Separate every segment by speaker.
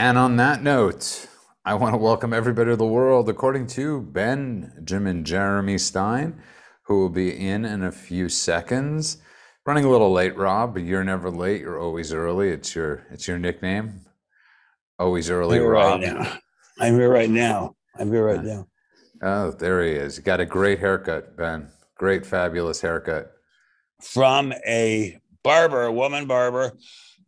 Speaker 1: And on that note, I want to welcome everybody to the world according to Benjamin Jeremy Stein, who will be in in a few seconds. Running a little late, Rob, but you're never late. You're always early. It's your it's your nickname. Always early,
Speaker 2: I'm here
Speaker 1: Rob.
Speaker 2: right now. I'm here right now. I'm here right now.
Speaker 1: Oh, there he is. Got a great haircut, Ben. Great, fabulous haircut.
Speaker 2: From a barber, a woman barber,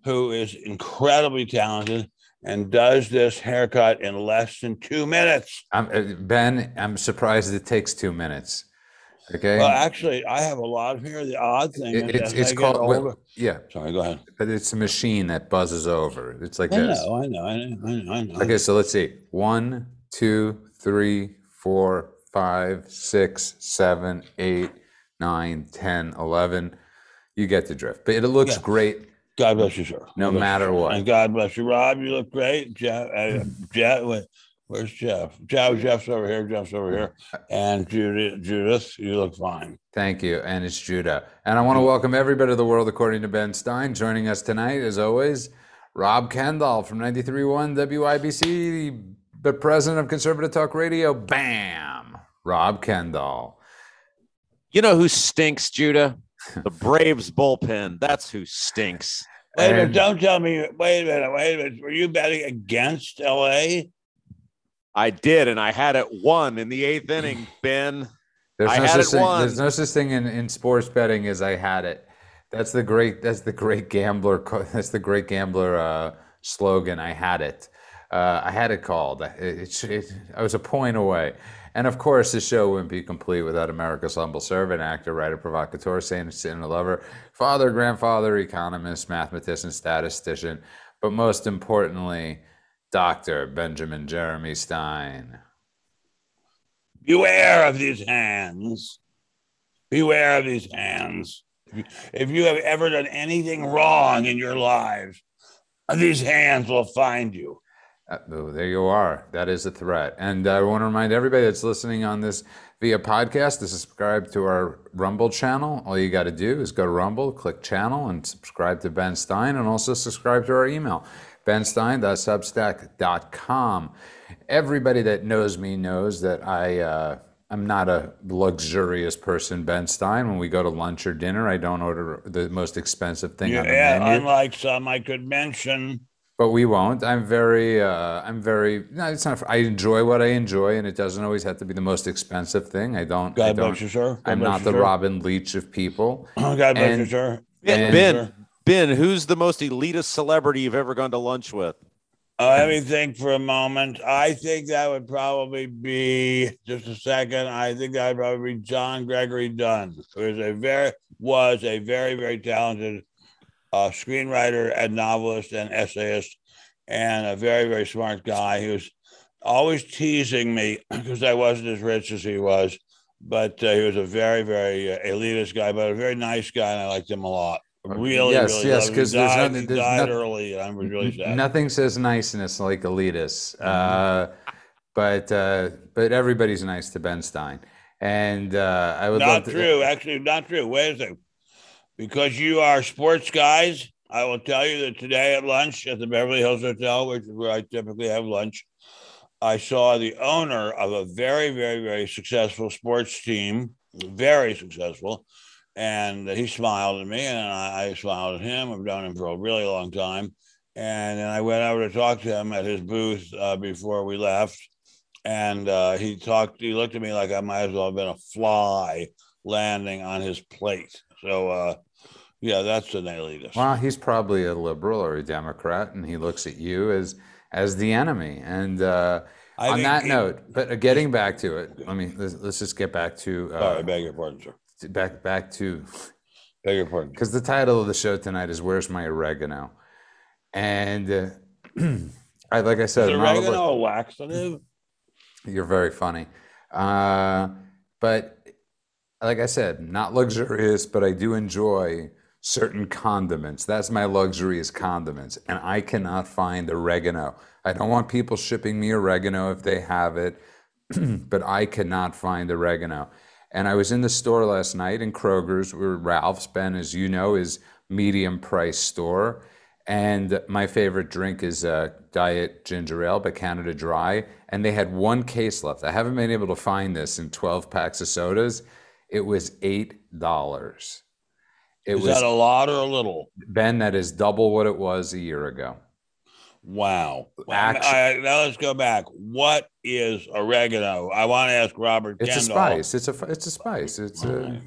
Speaker 2: who is incredibly talented and does this haircut in less than two minutes.
Speaker 1: I'm, uh, ben, I'm surprised it takes two minutes. Okay.
Speaker 2: Well, actually, I have a lot of hair. The odd thing
Speaker 1: It- it's it's called well, yeah,
Speaker 2: Sorry, go ahead.
Speaker 1: but it's a machine that buzzes over. It's like
Speaker 2: I
Speaker 1: this.
Speaker 2: know, I know, I know, I know. I know.
Speaker 1: Okay, so let's see. One, two, three, four, five, six, seven, eight, nine, ten, eleven. You get the drift. But it looks
Speaker 2: Yeah.
Speaker 1: great
Speaker 2: God bless you, sir.
Speaker 1: no
Speaker 2: God
Speaker 1: matter
Speaker 2: you.
Speaker 1: what.
Speaker 2: And God bless you, Rob. You look great. Jeff, uh, Jeff, wait, where's Jeff? Jeff, Jeff's over here. Jeff's over here. And Judith, Judith, you look fine.
Speaker 1: Thank you. And it's Judah. And I want to welcome everybody to the world according to Ben Stein. Joining us tonight, as always, Rob Kendall from 93.1 WIBC, the president of Conservative Talk Radio. Bam! Rob Kendall.
Speaker 3: You know who stinks, Judah? The Braves bullpen. That's who stinks.
Speaker 2: Wait a minute.
Speaker 1: And-
Speaker 2: Don't tell me. Wait a minute. Wait a minute. Were you betting against LA?
Speaker 3: I did, and I had it one in the eighth inning, Ben.
Speaker 1: There's
Speaker 3: I
Speaker 1: no
Speaker 3: had
Speaker 1: such
Speaker 3: it
Speaker 1: thing,
Speaker 3: won.
Speaker 1: There's no such thing in, in sports betting as I had it. That's the great. That's the great gambler. That's the great gambler uh, slogan. I had it. Uh, I had it called. It, it, it, I was a point away. And of course, the show wouldn't be complete without America's humble servant, actor, writer, provocateur, saint, sinner, lover, father, grandfather, economist, mathematician, statistician, but most importantly, Dr. Benjamin Jeremy Stein.
Speaker 2: Beware of these hands. Beware of these hands. If you have ever done anything wrong in your lives, these hands will find you.
Speaker 1: Uh, oh, there you are. That is a threat. And I want to remind everybody that's listening on this via podcast to subscribe to our Rumble channel. All you got to do is go to Rumble, click channel, and subscribe to Ben Stein, and also subscribe to our email, benstein.substack.com. Everybody that knows me knows that I. Uh, I'm not a luxurious person, Ben Stein. When we go to lunch or dinner, I don't order the most expensive thing on the
Speaker 2: Yeah, unlike some I could mention.
Speaker 1: But we won't. I'm very, uh, I'm very. No, it's not. I enjoy what I enjoy, and it doesn't always have to be the most expensive thing. I don't. I
Speaker 2: God
Speaker 1: don't.
Speaker 2: bless you, sir. God
Speaker 1: I'm not the
Speaker 2: sir.
Speaker 1: Robin Leach of people.
Speaker 2: Oh, God bless you, sir.
Speaker 3: Ben,
Speaker 1: And-
Speaker 3: ben, Ben, who's the most elitist celebrity you've ever gone to lunch with?
Speaker 2: Uh, let me think for a moment. I think that would probably be just a second. I think that would probably be John Gregory Dunne, who is a very was a very very talented uh, screenwriter and novelist and essayist, and a very very smart guy. He was always teasing me because I wasn't as rich as he was, but uh, he was a very very uh, elitist guy, but a very nice guy, and I liked him a lot. Really,
Speaker 1: Yes,
Speaker 2: really
Speaker 1: yes,
Speaker 2: loved him.
Speaker 1: 'cause
Speaker 2: he
Speaker 1: there's
Speaker 2: died,
Speaker 1: nothing- there's
Speaker 2: died
Speaker 1: noth-
Speaker 2: early, and I was really sad.
Speaker 1: Nothing says niceness like elitists. Uh, but uh, but everybody's nice to Ben Stein, and uh, I would love
Speaker 2: Not
Speaker 1: to.
Speaker 2: true. Actually, not true. Wait a second. Because you are sports guys, I will tell you that today at lunch at the Beverly Hills Hotel, which is where I typically have lunch, I saw the owner of a very, very, very successful sports team, very successful. And he smiled at me, and I, smiled at him. I've known him for a really long time. And then I went over to talk to him at his booth uh, before we left. And uh, he talked, he looked at me like I might as well have been a fly landing on his plate. So, uh, yeah, that's an elitist.
Speaker 1: Well, he's probably a liberal or a Democrat, and he looks at you as as the enemy. And uh, on that
Speaker 2: he-
Speaker 1: note, but uh, getting back to it, I mean, let's, let's just get back to
Speaker 2: Sorry,
Speaker 1: uh,
Speaker 2: beg your pardon, sir.
Speaker 1: back back to
Speaker 2: Beg your pardon.
Speaker 1: because the title of the show tonight is "Where's My Oregano," and uh, I like I said,
Speaker 2: Is
Speaker 1: I'm not a li-
Speaker 2: oregano a laxative?
Speaker 1: You're very funny. Uh, but like I said, not luxurious, but I do enjoy certain condiments. That's my luxury is condiments. And I cannot find oregano. I don't want people shipping me oregano if they have it, but I cannot find oregano. And I was in the store last night in Kroger's, where Ralph's, Ben, as you know, is medium price store. And my favorite drink is uh, Diet Ginger Ale but Canada Dry. And they had one case left. I haven't been able to find this in 12 packs of sodas. It was $8. It
Speaker 2: Is
Speaker 1: was,
Speaker 2: that a lot or a little?
Speaker 1: Ben, that is double what it was a year ago.
Speaker 2: Wow. Well,
Speaker 1: Actu-
Speaker 2: I- now let's go back. What is oregano? I want to ask Robert
Speaker 1: It's a spice. It's a it's a spice. It's a.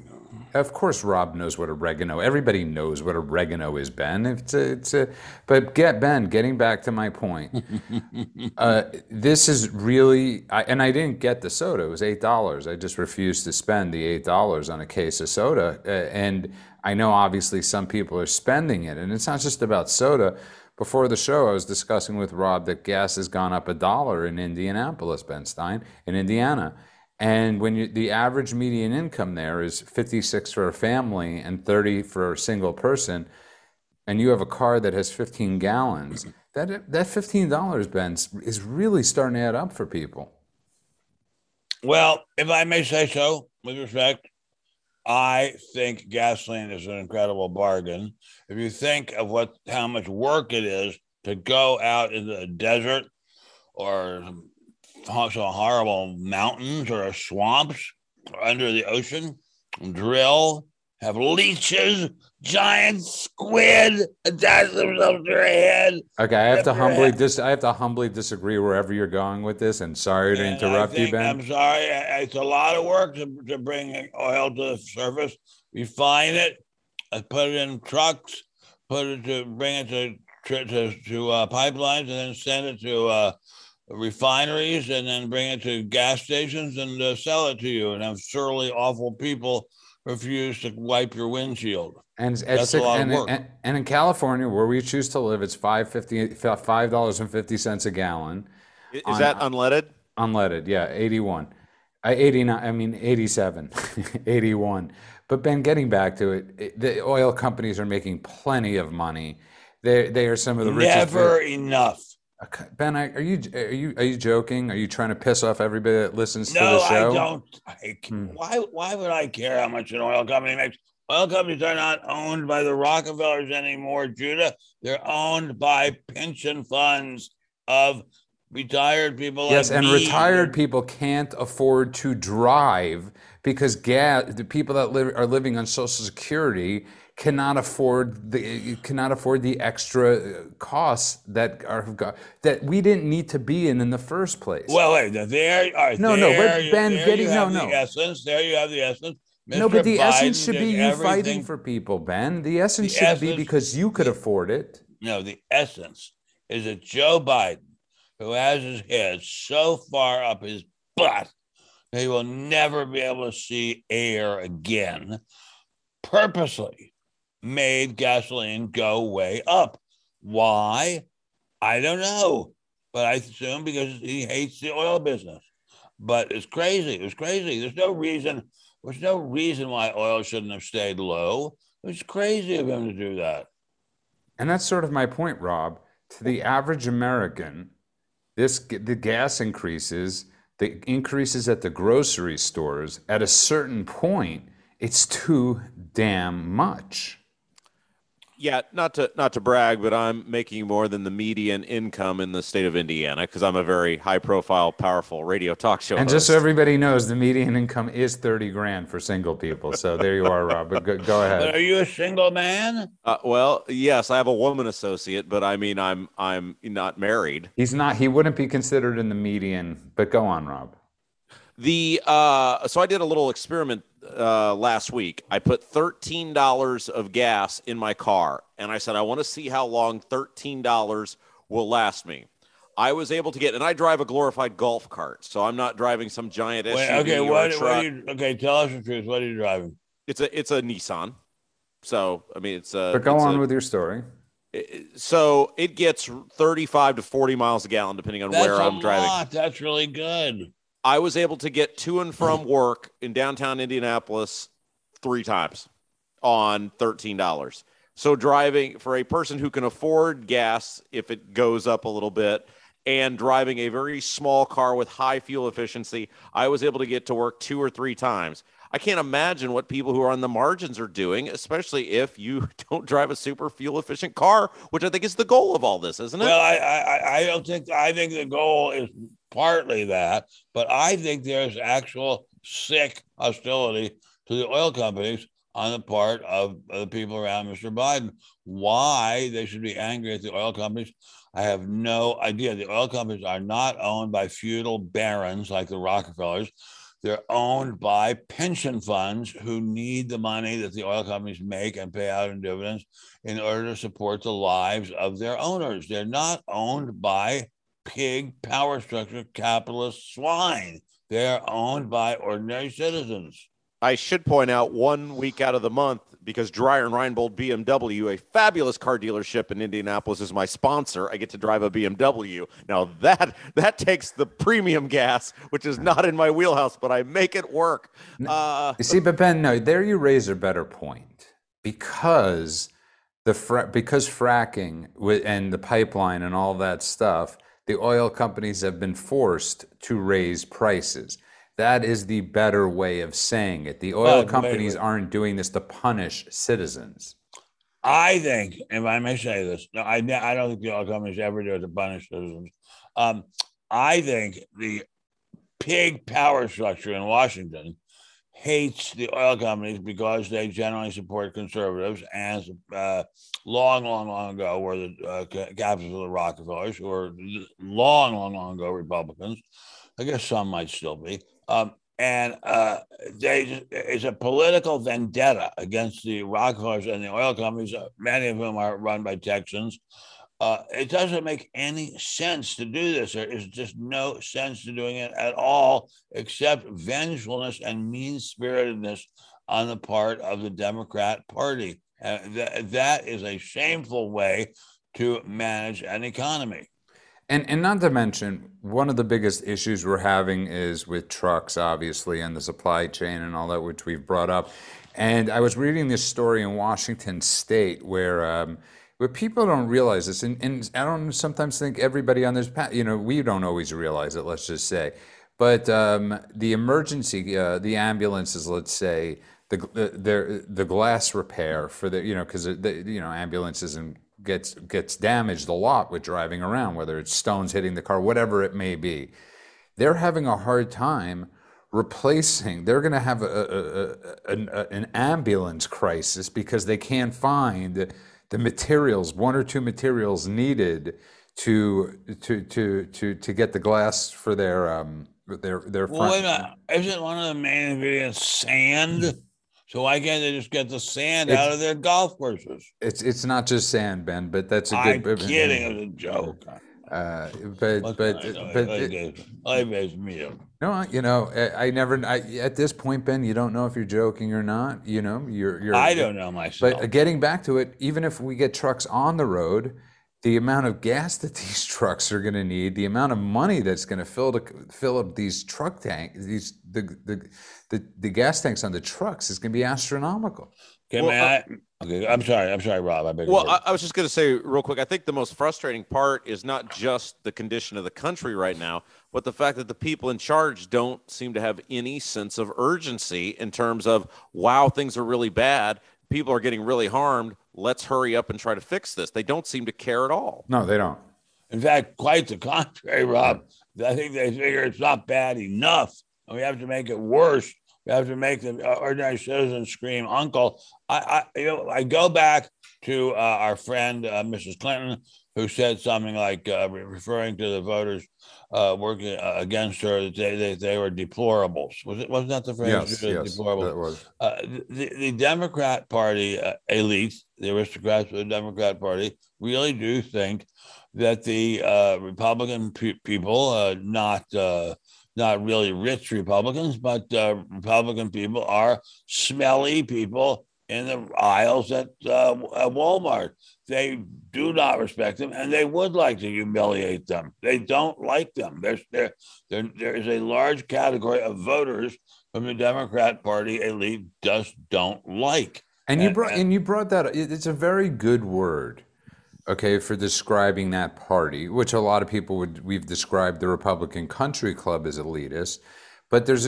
Speaker 1: Of course, Rob knows what oregano. Everybody knows what oregano is, Ben. It's a, it's a. But get Ben. Getting back to my point, uh, this is really. I, and I didn't get the soda. It was eight dollars. I just refused to spend the eight dollars on a case of soda. Uh, and I know obviously some people are spending it, and it's not just about soda. Before the show, I was discussing with Rob that gas has gone up a dollar in Indianapolis, Ben Stein, in Indiana. And when you, the average median income there is 56 for a family and 30 for a single person, and you have a car that has 15 gallons, that that $15, Ben, is really starting to add up for people.
Speaker 2: Well, if I may say so, with respect, I think gasoline is an incredible bargain. If you think of what how much work it is to go out in the desert or some horrible mountains or swamps or under the ocean, drill, have leeches, giant squid attach themselves to your head.
Speaker 1: Okay, I have to humbly dis- I have to humbly disagree wherever you're going with this, and sorry to
Speaker 2: And I
Speaker 1: interrupt you, Ben.
Speaker 2: I'm sorry. It's a lot of work to, to bring oil to the surface, refine it, uh, put it in trucks, put it to bring it to to, to, to uh, pipelines, and then send it to uh, refineries, and then bring it to gas stations and uh, sell it to you. And have surly awful people refuse to wipe your windshield.
Speaker 1: And at
Speaker 2: That's a
Speaker 1: six,
Speaker 2: lot of
Speaker 1: and,
Speaker 2: work.
Speaker 1: and, and in California, where we choose to live, it's five fifty five dollars and fifty cents a gallon,
Speaker 3: Is
Speaker 1: On-
Speaker 3: that unleaded?
Speaker 1: unleaded. Yeah, eighty one, I eighty nine. I mean eighty seven, eighty one. But Ben, getting back to it, it, the oil companies are making plenty of money. They they are some of the richest.
Speaker 2: Never enough.
Speaker 1: Okay, Ben, I, are you are you are you joking? Are you trying to piss off everybody that listens to the show?
Speaker 2: No, I don't. I,
Speaker 1: Hmm.
Speaker 2: Why? Why would I care how much an oil company makes? Oil companies are not owned by the Rockefellers anymore, Judah. They're owned by pension funds of retired people.
Speaker 1: Yes,
Speaker 2: like
Speaker 1: and
Speaker 2: me.
Speaker 1: retired people can't afford to drive because gas. The people that live are living on Social Security cannot afford the cannot afford the extra uh, costs that are that we didn't need to be in in the first place.
Speaker 2: Well, wait. There. Right,
Speaker 1: No, no, but Ben,
Speaker 2: there
Speaker 1: getting- no,
Speaker 2: have
Speaker 1: no.
Speaker 2: The essence. There you have the essence.
Speaker 1: no, but the essence should be you fighting for people, Ben. The essence
Speaker 2: The
Speaker 1: should be because you could afford it.
Speaker 2: No, the essence is that Joe Biden, who has his head so far up his butt that he will never be able to see air again, purposely made gasoline go way up. Why? I don't know. But I assume because he hates the oil business. But it's crazy. It was crazy. There's no reason. There's no reason why oil shouldn't have stayed low. It was crazy of him to do that.
Speaker 1: And that's sort of my point, Rob. To the average American, this the gas increases, the increases at the grocery stores, at a certain point, it's too damn much.
Speaker 3: Yeah, not to not to brag, but I'm making more than the median income in the state of Indiana because I'm a very high profile, powerful radio talk show.
Speaker 1: And just so everybody knows, the median income is 30 grand for single people. So there you are, Rob. But go, go
Speaker 2: But
Speaker 1: ahead.
Speaker 2: are you a single man?
Speaker 3: uh, well, yes, I have a woman associate, but I mean, I'm I'm not married.
Speaker 1: He's not, he wouldn't be considered in the median, but go on, Rob.
Speaker 3: The uh, so I did a little experiment uh, last week. I put thirteen dollars of gas in my car, and I said I want to see how long thirteen dollars will last me. I was able to get, and I drive a glorified golf cart, so I'm not driving some giant SUV
Speaker 2: Wait, okay,
Speaker 3: or
Speaker 2: what, what
Speaker 3: truck.
Speaker 2: are you, okay, tell us the truth. What are you driving?
Speaker 3: It's a it's a Nissan. So I mean, it's a.
Speaker 1: But go on
Speaker 3: a-
Speaker 1: with your story.
Speaker 3: So it gets 35 to 40 miles a gallon depending on
Speaker 2: That's
Speaker 3: where I'm driving.
Speaker 2: lot. That's really good.
Speaker 3: I was able to get to and from work in downtown Indianapolis three times on $13. So driving for a person who can afford gas if it goes up a little bit and driving a very small car with high fuel efficiency, I was able to get to work two or three times. I can't imagine what people who are on the margins are doing, especially if you don't drive a super fuel efficient car, which I think is the goal of all this, isn't it?
Speaker 2: Well, I, I, I don't think I think the goal is partly that, but I think there's actual sick hostility to the oil companies on the part of, the people around Mr. Biden. Why they should be angry at the oil companies, I have no idea. The oil companies are not owned by feudal barons like the Rockefellers. They're owned by pension funds who need the money that the oil companies make and pay out in dividends in order to support the lives of their owners. They're not owned by pig power structure capitalist swine. They're owned by ordinary citizens.
Speaker 3: I should point out one week out of the month because Dreyer and Reinbold BMW, a fabulous car dealership in Indianapolis, is my sponsor. I get to drive a BMW. Now that that takes the premium gas, which is not in my wheelhouse, but I make it work.
Speaker 1: Uh, you see, but Ben, no, there you raise a better point because the fra- because fracking and the pipeline and all that stuff, the oil companies have been forced to raise prices. That is the better way of saying it. The oil companies wait. aren't doing this to punish citizens.
Speaker 2: I think, if I may say this, no, I, I don't think the oil companies ever do it to punish citizens. Um, I think the pig power structure in Washington hates the oil companies because they generally support conservatives and uh, long, long, long ago were the uh, captains of the Rockefellers, were long, long, long ago Republicans. I guess some might still be. Um, and uh, they, it's a political vendetta against the Rockefellers and the oil companies, uh, many of whom are run by Texans. Uh, it doesn't make any sense to do this. There is just no sense to doing it at all, except vengefulness and mean spiritedness on the part of the Democrat Party. Uh, th- that is a shameful way to manage an economy.
Speaker 1: And and not to mention, one of the biggest issues we're having is with trucks, obviously, and the supply chain and all that, which we've brought up. And I was reading this story in Washington State where. Um, where people don't realize this, and, and I don't sometimes think everybody on this path, you know, we don't always realize it, let's just say. But um, the emergency, uh, the ambulances, let's say, the, the, the glass repair for the, you know, because, the you know, ambulances and gets gets damaged a lot with driving around, whether it's stones hitting the car, whatever it may be. They're having a hard time replacing. They're going to have a, a, a, an ambulance crisis because they can't find the materials, one or two materials needed to to to to to get the glass for their um their their.
Speaker 2: Front. Well, wait a minute. Isn't one of the main ingredients sand? So why can't they just get the sand it's, out of their golf courses?
Speaker 1: It's it's not just sand, Ben, but that's a good.
Speaker 2: I'm kidding. It was a joke.
Speaker 1: Uh, but but but, but
Speaker 2: I me.
Speaker 1: No, you know, I, I never. I, at this point, Ben, you don't know if you're joking or not. You know, you're. you're
Speaker 2: I don't know myself.
Speaker 1: But getting back to it, even if we get trucks on the road, the amount of gas that these trucks are going to need, the amount of money that's going to fill to fill up these truck tanks, these the, the the the gas tanks on the trucks is going to be astronomical.
Speaker 2: Okay, well, I, uh, okay, I'm sorry. I'm sorry, Rob. I beg
Speaker 3: well, I, I, was just going to say real quick. I think the most frustrating part is not just the condition of the country right now, but the fact that the people in charge don't seem to have any sense of urgency in terms of, wow, things are really bad. People are getting really harmed let's hurry up and try to fix this. They don't seem to care at all.
Speaker 1: No, they don't.
Speaker 2: In fact, quite the contrary, Rob. I think they figure it's not bad enough. and We have to make it worse. We have to make the ordinary citizen scream, "Uncle!" I, I, you know, I go back to uh, our friend uh, Mrs. Clinton, who said something like, uh, referring to the voters uh, working uh, against her, that they, they, they were deplorables. Was it? Wasn't that the phrase?
Speaker 1: Yes, yes, deplorable. that was.
Speaker 2: Uh, the, the Democrat Party uh, elite, the aristocrats of the Democrat Party, really do think that the uh, Republican pe- people, not not really rich Republicans, but Republican people are smelly people in the aisles at, uh, at Walmart. They do not respect them, and they would like to humiliate them. They don't like them. There's there, there, there is a large category of voters from the Democrat Party elite just don't like.
Speaker 1: And you brought and, and you brought that. It's a very good word, okay, for describing that party, which a lot of people would. We've described the Republican Country Club as elitist. but there's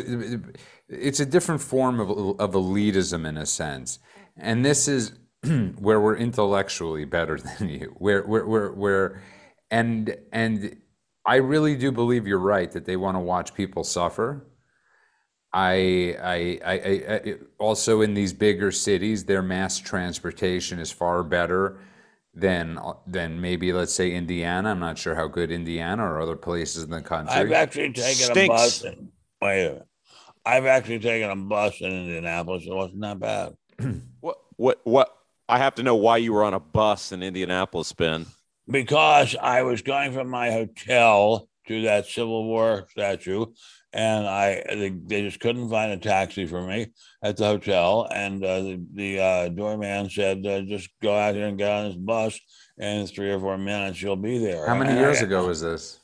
Speaker 1: it's a different form of of elitism in a sense, and this is where we're intellectually better than you. Where where where where, and and I really do believe you're right that they want to watch people suffer. I, I, I, I, also in these bigger cities, their mass transportation is far better than uh, than maybe let's say Indiana. I'm not sure how good Indiana or other places in the country.
Speaker 2: I've actually taken
Speaker 3: Stinks.
Speaker 2: a bus. In, wait a minute. I've actually taken a bus in Indianapolis. It wasn't that bad.
Speaker 3: What what what? I have to know why you were on a bus in Indianapolis, Ben.
Speaker 2: because I was going from my hotel to that Civil War statue, and I they, they just couldn't find a taxi for me at the hotel, and uh, the the uh, doorman said, uh, "Just go out here and get on this bus, and in three or four minutes you'll be there."
Speaker 1: How many
Speaker 2: And
Speaker 1: years
Speaker 2: I-
Speaker 1: ago was this?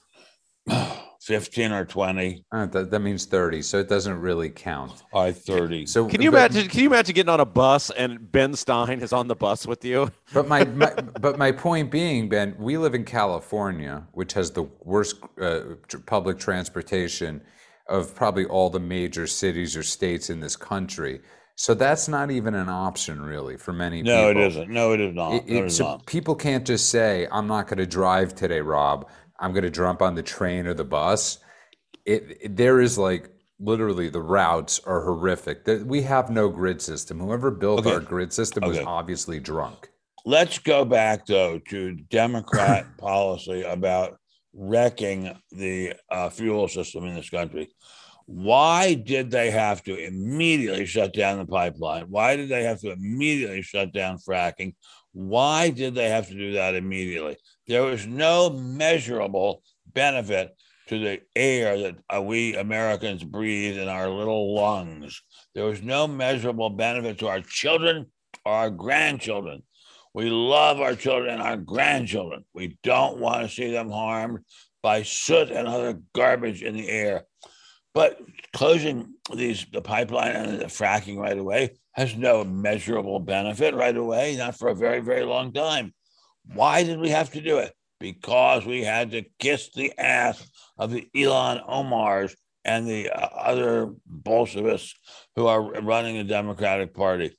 Speaker 2: Fifteen or twenty
Speaker 1: Uh, that, that means 30, so it doesn't really count.
Speaker 2: or thirty.
Speaker 1: So
Speaker 3: Can you
Speaker 1: but-
Speaker 3: imagine? Can you imagine getting on a bus and Ben Stein is on the bus with you?
Speaker 1: But my, my but my point being, Ben, we live in California, which has the worst uh, public transportation of probably all the major cities or states in this country. So that's not even an option, really, for many
Speaker 2: no, it
Speaker 1: people.
Speaker 2: isn't. No, it is not.
Speaker 1: It-
Speaker 2: no,
Speaker 1: it-
Speaker 2: it is
Speaker 1: so
Speaker 2: not.
Speaker 1: people can't just say, "I'm not going to drive today, Rob. I'm going to jump on the train or the bus." It, it- there is like literally the routes are horrific. We have no grid system. Whoever built
Speaker 2: Okay.
Speaker 1: our grid system was obviously drunk.
Speaker 2: Let's go back though to Democrat policy about wrecking the uh, fuel system in this country. Why did they have to immediately shut down the pipeline? Why did they have to immediately shut down fracking? Why did they have to do that immediately? There was no measurable benefit to the air that uh, we Americans breathe in our little lungs. There was no measurable benefit to our children or our grandchildren. We love our children and our grandchildren. We don't want to see them harmed by soot and other garbage in the air. But closing these the pipeline and the fracking right away has no measurable benefit right away, not for a very, very long time. Why did we have to do it? Because we had to kiss the ass of the Ilhan Omars and the uh, other Bolsheviks who are running the Democratic Party.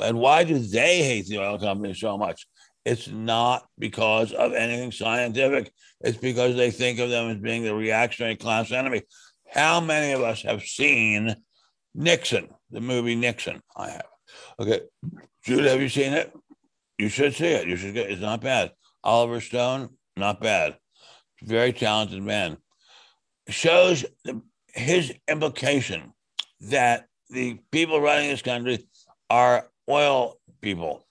Speaker 2: And why do they hate the oil companies so much? It's not because of anything scientific. It's because they think of them as being the reactionary class enemy. How many of us have seen Nixon, the movie Nixon? I have. Okay. Jude, have you seen it? You should see it. You should get it's not bad. Oliver Stone, not bad. Very talented man. Shows the, his implication that the people running this country are oil people.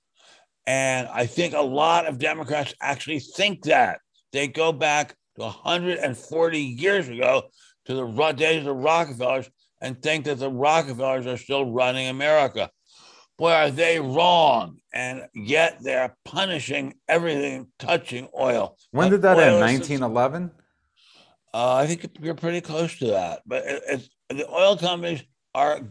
Speaker 2: And I think a lot of Democrats actually think that. They go back to 140 years ago to the days of the Rockefellers and think that the Rockefellers are still running America. Boy, are they wrong. And yet they're punishing everything touching oil.
Speaker 1: When did that end? 1911?
Speaker 2: uh, I think you're pretty close to that. But it, it's, the oil companies are,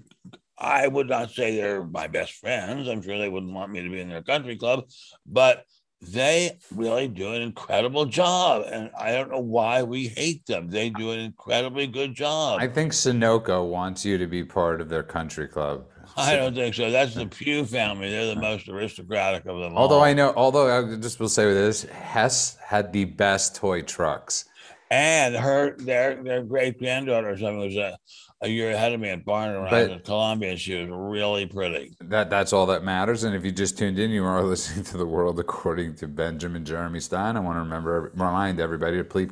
Speaker 2: I would not say they're my best friends. I'm sure they wouldn't want me to be in their country club, but they really do an incredible job. And I don't know why we hate them. They do an incredibly good job.
Speaker 1: I think Sunoco wants you to be part of their country club.
Speaker 2: I don't think so. That's the Pew family. They're the most aristocratic of them all.
Speaker 1: Although I know, although I just will say this, Hess had the best toy trucks.
Speaker 2: and her their their great granddaughter or something was a, a year ahead of me at Barnard when I was
Speaker 1: But-
Speaker 2: at Columbia, and she was really pretty.
Speaker 1: That that's all that matters. And if you just tuned in, you are listening to the world according to Benjamin Jeremy Stein. I want to remember remind everybody to please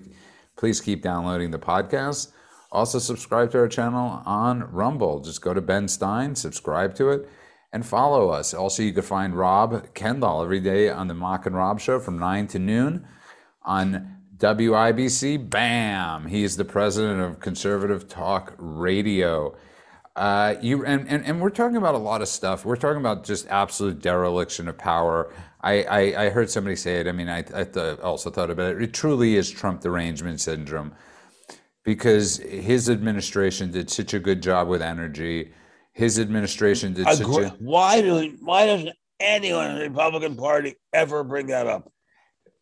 Speaker 1: please keep downloading the podcast. Also subscribe to our channel on Rumble. Just go to Ben Stein, subscribe to it, and follow us. Also, you can find Rob Kendall every day on the Mock and Rob show from nine to noon on WIBC. Bam! He is the president of Conservative Talk Radio. Uh, you and, and and we're talking about a lot of stuff. We're talking about just absolute dereliction of power. I I, I heard somebody say it. I mean, I I th- also thought about it. It truly is Trump derangement syndrome, because his administration did such a good job with energy. His administration did such a
Speaker 2: Why do why doesn't anyone in the Republican Party ever bring that up?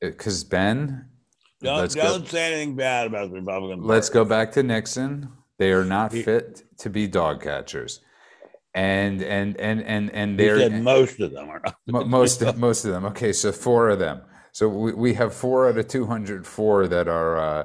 Speaker 1: because Ben.
Speaker 2: Don't
Speaker 1: let's
Speaker 2: don't say anything bad about the Republican Party.
Speaker 1: Let's go back to Nixon. They are not fit to be dog catchers. And and and and and they're
Speaker 2: said most of them are not.
Speaker 1: Mo- most most of them. Okay, so four of them. So we, we have four out of two hundred four that are uh,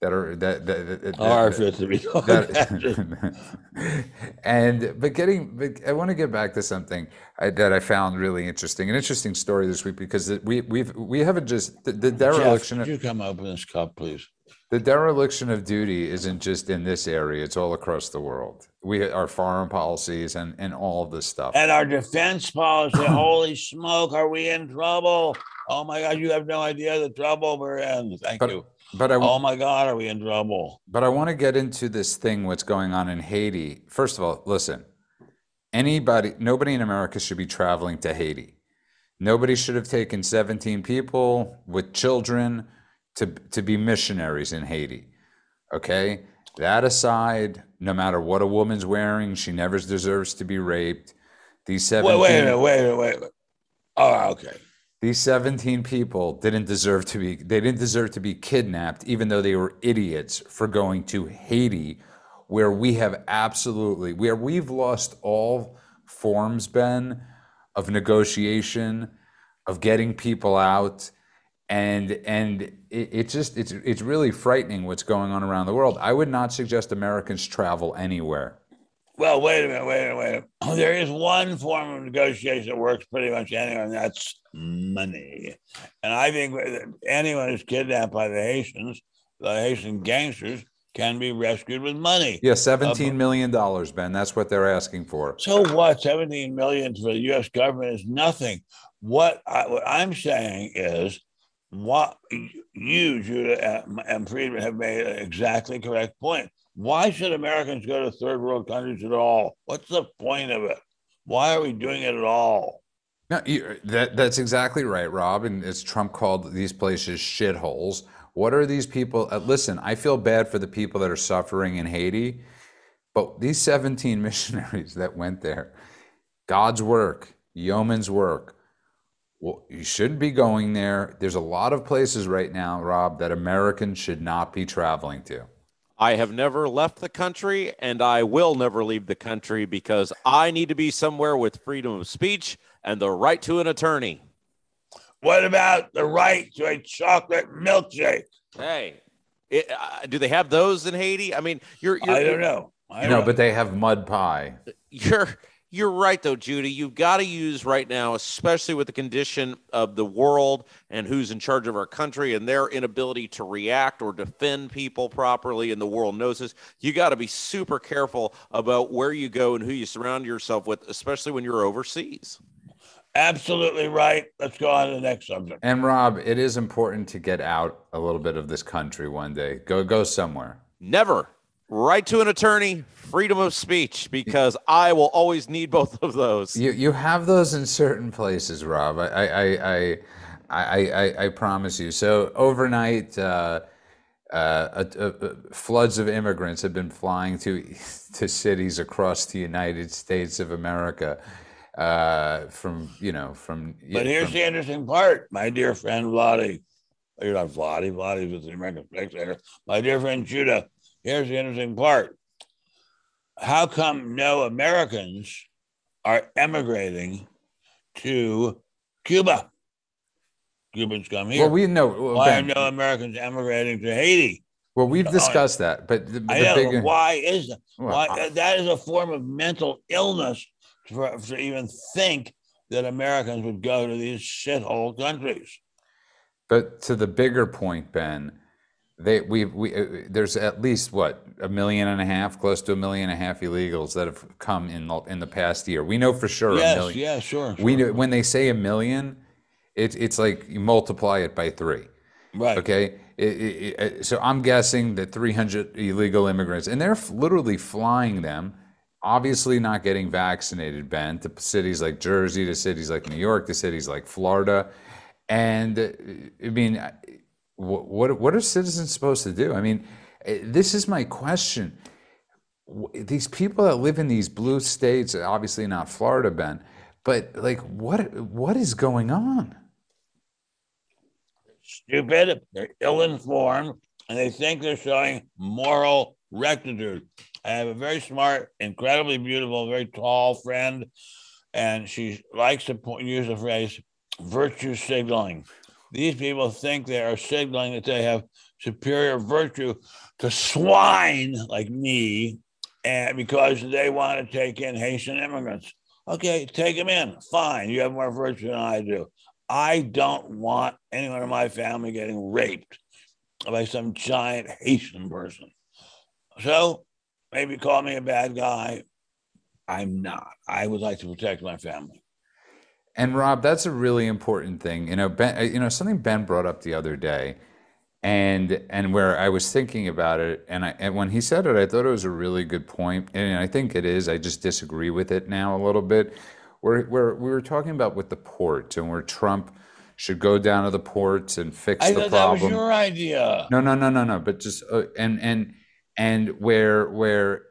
Speaker 1: that are that that, that,
Speaker 2: Are
Speaker 1: that-
Speaker 2: fit to be dog
Speaker 1: that- and but getting but I want to get back to something I, that I found really interesting, an interesting story this week because we we've we haven't just the, the
Speaker 2: Jeff,
Speaker 1: dereliction
Speaker 2: could you come open this cup, please?
Speaker 1: the dereliction of duty isn't just in this area; it's all across the world. We our foreign policies and and all of this stuff.
Speaker 2: And our defense policy. holy smoke, are we in trouble? Oh my God, you have no idea the trouble we're in. Thank
Speaker 1: But-
Speaker 2: you.
Speaker 1: But I
Speaker 2: Oh my God, are we in trouble?
Speaker 1: But I want to get into this thing, what's going on in Haiti. First of all, listen, anybody, nobody in America should be traveling to Haiti. Nobody should have taken 17 people with children to, to be missionaries in Haiti. Okay? That aside, no matter what a woman's wearing, she never deserves to be raped. These 17,
Speaker 2: Wait, wait a minute, wait a minute, wait. Oh, okay.
Speaker 1: These 17 people didn't deserve to be they didn't deserve to be kidnapped even though they were idiots for going to Haiti where we have absolutely where we've lost all forms ben of negotiation of getting people out. And and it, it just it's it's really frightening what's going on around the world. I would not suggest americans travel anywhere
Speaker 2: Well, wait a minute, wait a minute, wait a minute. Oh, there is one form of negotiation that works pretty much anywhere, and that's money. And I think anyone who's kidnapped by the Haitians, the Haitian gangsters, can be rescued with money.
Speaker 1: yeah 17 uh, million dollars ben that's what they're asking for
Speaker 2: So what? 17 million for the U.S. government is nothing. What, I, what I'm saying is, what you, Judah and Friedman, have made an exactly correct point. Why should Americans go to third world countries at all? What's the point of it? Why are we doing it at all?
Speaker 1: No, that that's exactly right, Rob. And as Trump called these places shitholes, what are these people? Uh, listen, I feel bad for the people that are suffering in Haiti, but these 17 missionaries that went there, God's work, yeoman's work. Well, you shouldn't be going there. There's a lot of places right now, Rob, that Americans should not be traveling to.
Speaker 3: I have never left the country and I will never leave the country because I need to be somewhere with freedom of speech and the right to an attorney.
Speaker 2: What about the right to a chocolate milkshake?
Speaker 3: Hey, it, uh, do they have those in Haiti? I mean, you're, you're
Speaker 2: I don't know. I don't
Speaker 1: No,
Speaker 2: know.
Speaker 1: but they have mud pie.
Speaker 3: you're you're right though, Judy. You've got to use right now, especially with the condition of the world and who's in charge of our country and their inability to react or defend people properly, and the world knows this. You got to be super careful about where you go and who you surround yourself with, especially when you're overseas.
Speaker 2: Absolutely right. Let's go on to the next subject.
Speaker 1: And Rob, it is important to get out a little bit of this country one day. Go go somewhere.
Speaker 3: Never right to an attorney, freedom of speech, because I will always need both of those.
Speaker 1: You you have those in certain places, Rob. I I I I, I, I, I promise you. So overnight, uh, uh, uh, uh, floods of immigrants have been flying to to cities across the United States of America. Uh, from you know from.
Speaker 2: But here's
Speaker 1: from-
Speaker 2: the interesting part, my dear friend Vladi. You're not Vladi, Vladi's with the American Spectator. My dear friend Judah, here's the interesting part. How come no Americans are emigrating to Cuba? Cubans come here.
Speaker 1: well, we know.
Speaker 2: why are no Americans emigrating to Haiti?
Speaker 1: well, we've discussed that, but the,
Speaker 2: I
Speaker 1: the
Speaker 2: know. Why is that?
Speaker 1: Well,
Speaker 2: Why, that is a form of mental illness for, to even think that Americans would go to these shithole countries.
Speaker 1: But to the bigger point, Ben, they we we uh, there's at least what a million and a half, close to a million and a half illegals that have come in the, in the past year. We know for sure a
Speaker 2: Yes,
Speaker 1: million.
Speaker 2: yeah, sure.
Speaker 1: We know when they say a million, it's it's like you multiply it by three.
Speaker 2: right.
Speaker 1: Okay, It- it- it- so I'm guessing that 300 illegal immigrants, and they're literally flying them. Obviously, not getting vaccinated, Ben, to cities like Jersey, to cities like New York, to cities like Florida, and uh, I mean, what what are citizens supposed to do? I mean, uh, this is my question. These people that live in these blue states, obviously not Florida, Ben, but like, what what is going on?
Speaker 2: Stupid, they're ill informed, and they think they're showing moral rectitude. I have a very smart, incredibly beautiful, very tall friend, and she likes to use the phrase virtue signaling. These people think they are signaling that they have superior virtue to swine like me, and because they want to take in Haitian immigrants. Okay, take them in. Fine. You have more virtue than I do. I don't want anyone in my family getting raped by some giant Haitian person. So maybe call me a bad guy. I'm not. I would like to protect my family.
Speaker 1: And Rob, that's a really important thing. You know, Ben, you know something Ben brought up the other day, and and where I was thinking about it, and I and when he said it, I thought it was a really good point, and I think it is. I just disagree with it now a little bit. Where where we were talking about with the ports and where Trump should go down to the ports and fix
Speaker 2: I
Speaker 1: the
Speaker 2: thought
Speaker 1: problem.
Speaker 2: that was your idea.
Speaker 1: No, no, no, no, no. But just uh, and and and where where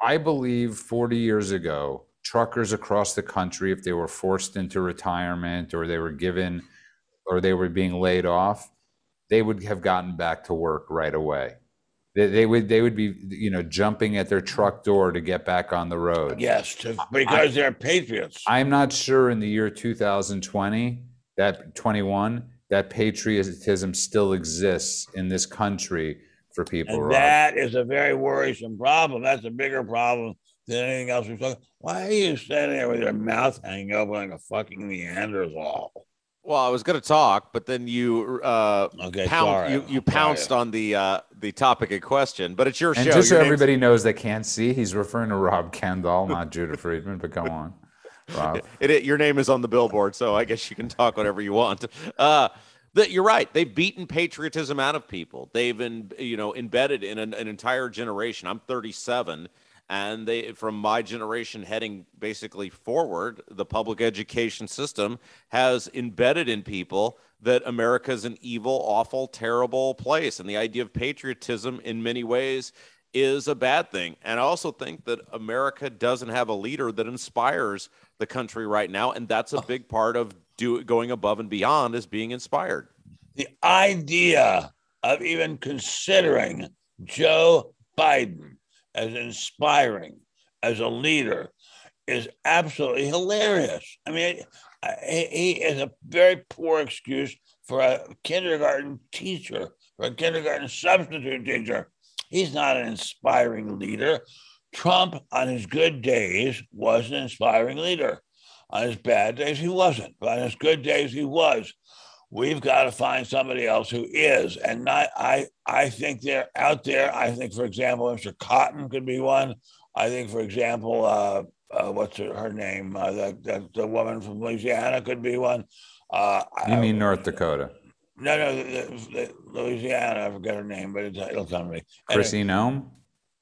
Speaker 1: I believe 40 years ago, truckers across the country, if they were forced into retirement or they were given or they were being laid off, they would have gotten back to work right away. They, they would they would be you know jumping at their truck door to get back on the road.
Speaker 2: Yes, to, because they're patriots.
Speaker 1: I'm not sure in the year 2020 that 21 that patriotism still exists in this country for people.
Speaker 2: and
Speaker 1: Rob.
Speaker 2: that is a very worrisome problem. That's a bigger problem than anything else we're talking. Why are you standing there with your mouth hanging open like a fucking Neanderthal?
Speaker 3: Well, I was going to talk, but then you uh,
Speaker 2: Okay,
Speaker 3: pound,
Speaker 2: sorry.
Speaker 3: you, you pounced
Speaker 2: sorry.
Speaker 3: on the uh, the topic in question. But it's your show.
Speaker 1: And
Speaker 3: show.
Speaker 1: just so
Speaker 3: Your name's-
Speaker 1: everybody knows that can't see, he's referring to Rob Kendall, not Judah Friedman. But go on, Rob.
Speaker 3: It, it- your name is on the billboard, so I guess you can talk whatever you want. Uh, that you're right. They've beaten patriotism out of people. They've in, you know embedded in an, an entire generation. I'm 37, and they from my generation heading basically forward, the public education system has embedded in people that America is an evil, awful, terrible place, and the idea of patriotism in many ways is a bad thing. And I also think that America doesn't have a leader that inspires the country right now, and that's a oh. big part of do going above and beyond is being inspired.
Speaker 2: the idea of even considering Joe Biden as inspiring as a leader is absolutely hilarious. I mean, he is a very poor excuse for a kindergarten teacher, for a kindergarten substitute teacher. He's not an inspiring leader. Trump, on his good days, was an inspiring leader. On his bad days, he wasn't. But on his good days, he was we've got to find somebody else who is and not i i think they're out there i think for example mr cotton could be one i think for example uh, uh what's her, her name uh, the, the, the woman from louisiana could be one uh
Speaker 1: You
Speaker 2: I-
Speaker 1: mean North Dakota?
Speaker 2: no no the, the, the louisiana i forget her name but it's, it'll come to me Anyway,
Speaker 1: Kristi Noem?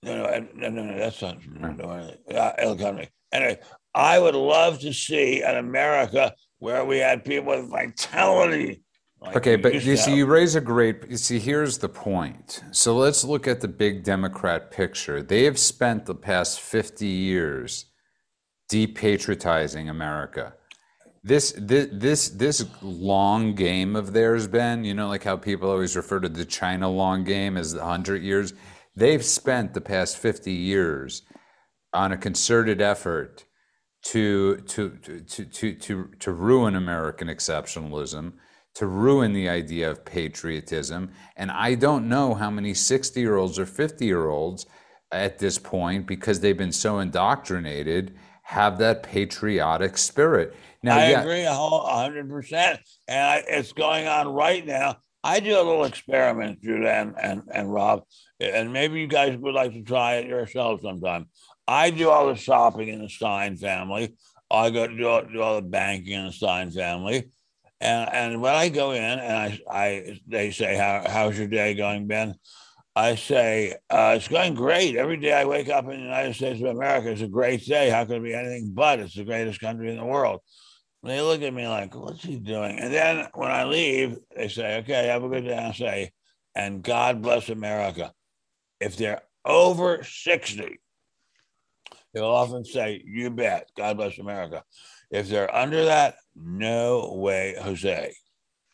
Speaker 2: no, no, no, no, no, that's not. No, no, uh, it'll come to me. Anyway, I would love to see an America where we had people with vitality. like
Speaker 1: Okay, but you see,
Speaker 2: have.
Speaker 1: you raise a great. You see, here's the point. So let's look at the big Democrat picture. They have spent the past 50 years depatriotizing America. This, this, this, this long game of theirs, Ben, you know, like how people always refer to the China long game as the 100 years. They've spent the past 50 years on a concerted effort to to to to to to ruin American exceptionalism, to ruin the idea of patriotism. And I don't know how many 60-year-olds or 50-year-olds at this point, because they've been so indoctrinated, have that patriotic spirit. Now,
Speaker 2: I
Speaker 1: yeah,
Speaker 2: agree a hundred percent, and I, it's going on right now. I do a little experiment, Judah and, and and Rob, and maybe you guys would like to try it yourselves sometime. I do all the shopping in the Stein family. I go do all, do all the banking in the Stein family, and and when I go in and I I they say how how's your day going, Ben? I say uh, it's going great. Every day I wake up in the United States of America, it's a great day. How could it be anything but? It's the greatest country in the world. They look at me like, what's he doing? And then when I leave, they say, okay, have a good day. I say, and God bless America. If they're over 60, they'll often say, you bet, God bless America. If they're under that, no way, Jose.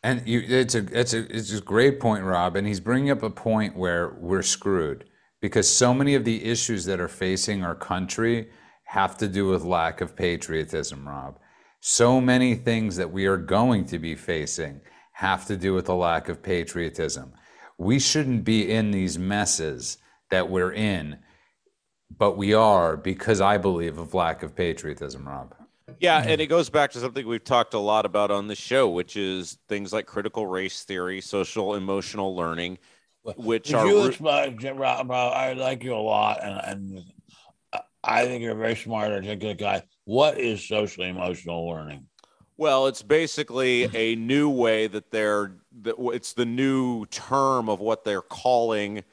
Speaker 1: And you, it's a it's a it's a great point, Rob. And he's bringing up a point where we're screwed because so many of the issues that are facing our country have to do with lack of patriotism, Rob. So many things that we are going to be facing have to do with a lack of patriotism. We shouldn't be in these messes that we're in, but we are because I believe of lack of patriotism, Rob.
Speaker 3: Yeah, and it goes back to something we've talked a lot about on the show, which is things like critical race theory, social emotional learning, which
Speaker 2: Did
Speaker 3: are
Speaker 2: you
Speaker 3: root-
Speaker 2: explain, Rob, Rob, I like you a lot, and, and I think you're a very smart, articulate guy. What is social emotional learning?
Speaker 3: Well, it's basically a new way that they're that it's the new term of what they're calling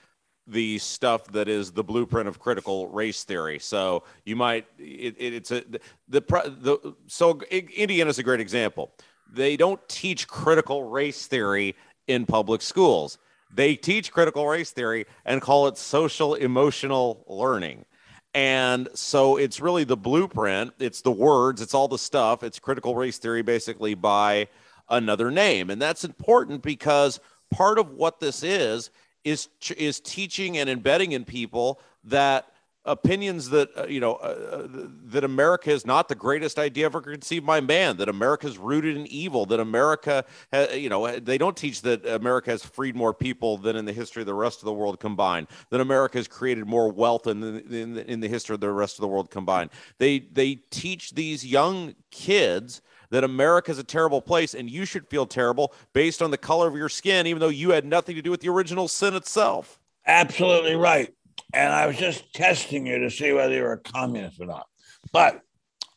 Speaker 3: the stuff that is the blueprint of critical race theory. So you might it, it, it's a the the so Indiana's a great example. They don't teach critical race theory in public schools. They teach critical race theory and call it social emotional learning. And so it's really the blueprint, it's the words, it's all the stuff, it's critical race theory basically by another name. And that's important because part of what this is is is teaching and embedding in people that opinions that uh, you know uh, that America is not the greatest idea ever conceived by man that America is rooted in evil that America ha- you know they don't teach that America has freed more people than in the history of the rest of the world combined that America has created more wealth in the, in the, in the history of the rest of the world combined. They they teach these young kids that America is a terrible place and you should feel terrible based on the color of your skin, even though you had nothing to do with the original sin itself.
Speaker 2: Absolutely right. And I was just testing you to see whether you're a communist or not. But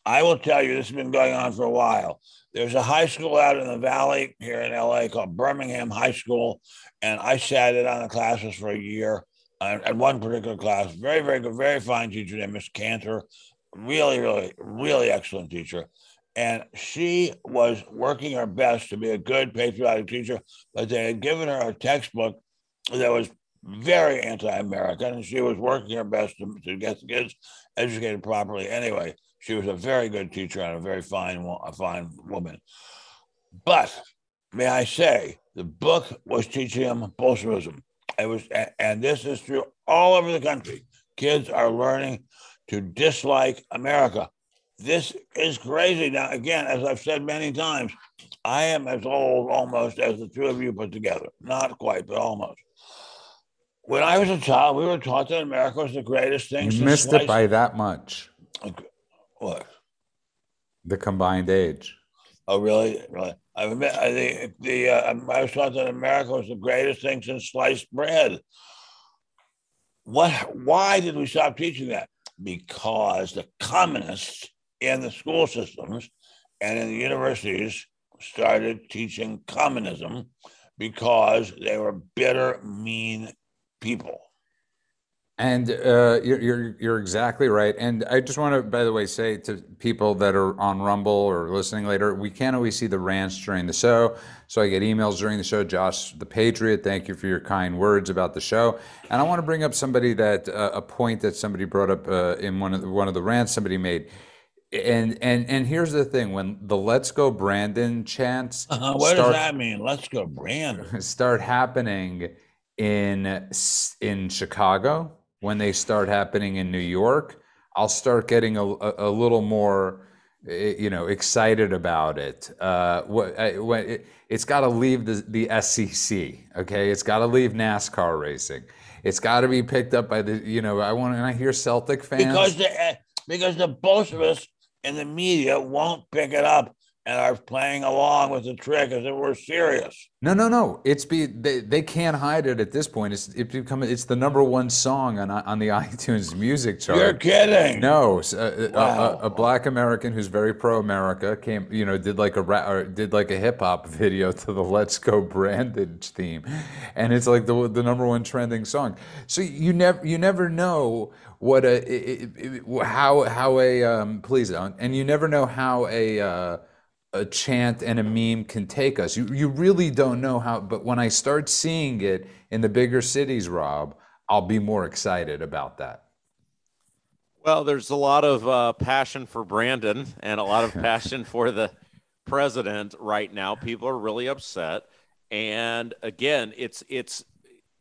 Speaker 2: I will tell you, this has been going on for a while. There's a high school out in the valley here in LA called Birmingham High School. And I sat in on the classes for a year uh, at one particular class. Very, very good, very fine teacher named Miss Cantor. Really, really, really excellent teacher and she was working her best to be a good patriotic teacher, but they had given her a textbook that was very anti-American, and she was working her best to, to get the kids educated properly. Anyway, she was a very good teacher and a very fine, a fine woman. But may I say, the book was teaching them Bolshevism. It was, and this is true all over the country. Kids are learning to dislike America this is crazy. Now, again, as I've said many times, I am as old almost as the two of you put together. Not quite, but almost. When I was a child, we were taught that America was the greatest thing.
Speaker 1: You missed it by that much.
Speaker 2: What?
Speaker 1: The combined age.
Speaker 2: Oh, really? Really? I I, the, the, uh, I was taught that America was the greatest thing since sliced bread. What? Why did we stop teaching that? Because the communists in the school systems and in the universities started teaching communism because they were bitter, mean people.
Speaker 1: And uh, you're, you're, you're exactly right. And I just want to, by the way, say to people that are on Rumble or listening later, we can't always see the rants during the show. So I get emails during the show. Josh, the Patriot, thank you for your kind words about the show. And I want to bring up somebody that uh, a point that somebody brought up uh, in one of the, one of the rants somebody made and and and here's the thing: when the "Let's Go Brandon" chants,
Speaker 2: uh-huh. what start, does that mean? Let's go Brandon.
Speaker 1: Start happening in in Chicago. When they start happening in New York, I'll start getting a, a, a little more, eh, you know, excited about it. Uh, what, it, has got to leave the, the SEC. Okay, it's got to leave NASCAR racing. It's got to be picked up by the, you know, I want. And I hear Celtic fans
Speaker 2: because the eh, because the Bolsheviks and the media won't pick it up and are playing along with the trick as if we're serious.
Speaker 1: No, no, no. It's be they, they can't hide it at this point. It's it become it's the number one song on on the iTunes music chart.
Speaker 2: You're kidding?
Speaker 1: No, a, wow. a, a, black American who's very pro America came, you know, did like a or did like a hip hop video to the "Let's Go Brandon" theme, and it's like the the number one trending song. So you never you never know what a it, it, how how a um, please don't, and you never know how a uh, a chant and a meme can take us. You you really don't know how. But when I start seeing it in the bigger cities, Rob, I'll be more excited about that.
Speaker 3: Well, there's a lot of uh, passion for Brandon and a lot of passion for the president right now. People are really upset, and again, it's it's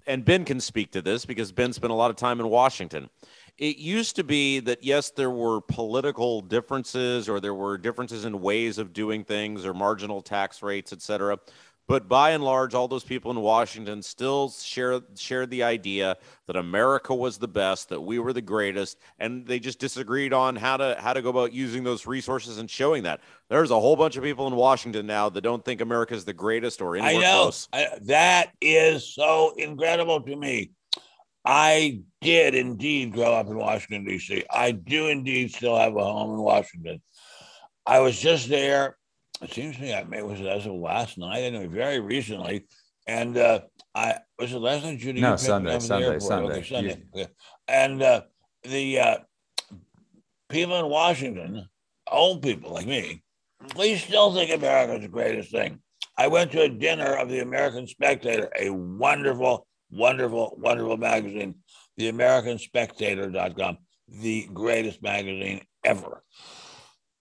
Speaker 3: and Ben can speak to this because Ben spent a lot of time in Washington. It used to be that yes, there were political differences or there were differences in ways of doing things or marginal tax rates, et cetera. But by and large, all those people in Washington still share, shared the idea that America was the best, that we were the greatest, and they just disagreed on how to how to go about using those resources and showing that. There's a whole bunch of people in Washington now that don't think America is the greatest or anywhere
Speaker 2: I know
Speaker 3: close.
Speaker 2: I, that is so incredible to me. I did indeed grow up in Washington D.C. I do indeed still have a home in Washington. I was just there. It seems to me I it was as of last night, anyway, very recently. And uh, I was it last night, Judy?
Speaker 1: No,
Speaker 2: you picked me
Speaker 1: Sunday,
Speaker 2: up at the
Speaker 1: Sunday. Sunday.
Speaker 2: Okay, Sunday.
Speaker 1: You-
Speaker 2: okay. And uh, the uh, people in Washington, old people like me, we still think America's the greatest thing. I went to a dinner of the American Spectator, a wonderful, wonderful, wonderful magazine, the AmericanSpectator.com, the greatest magazine ever.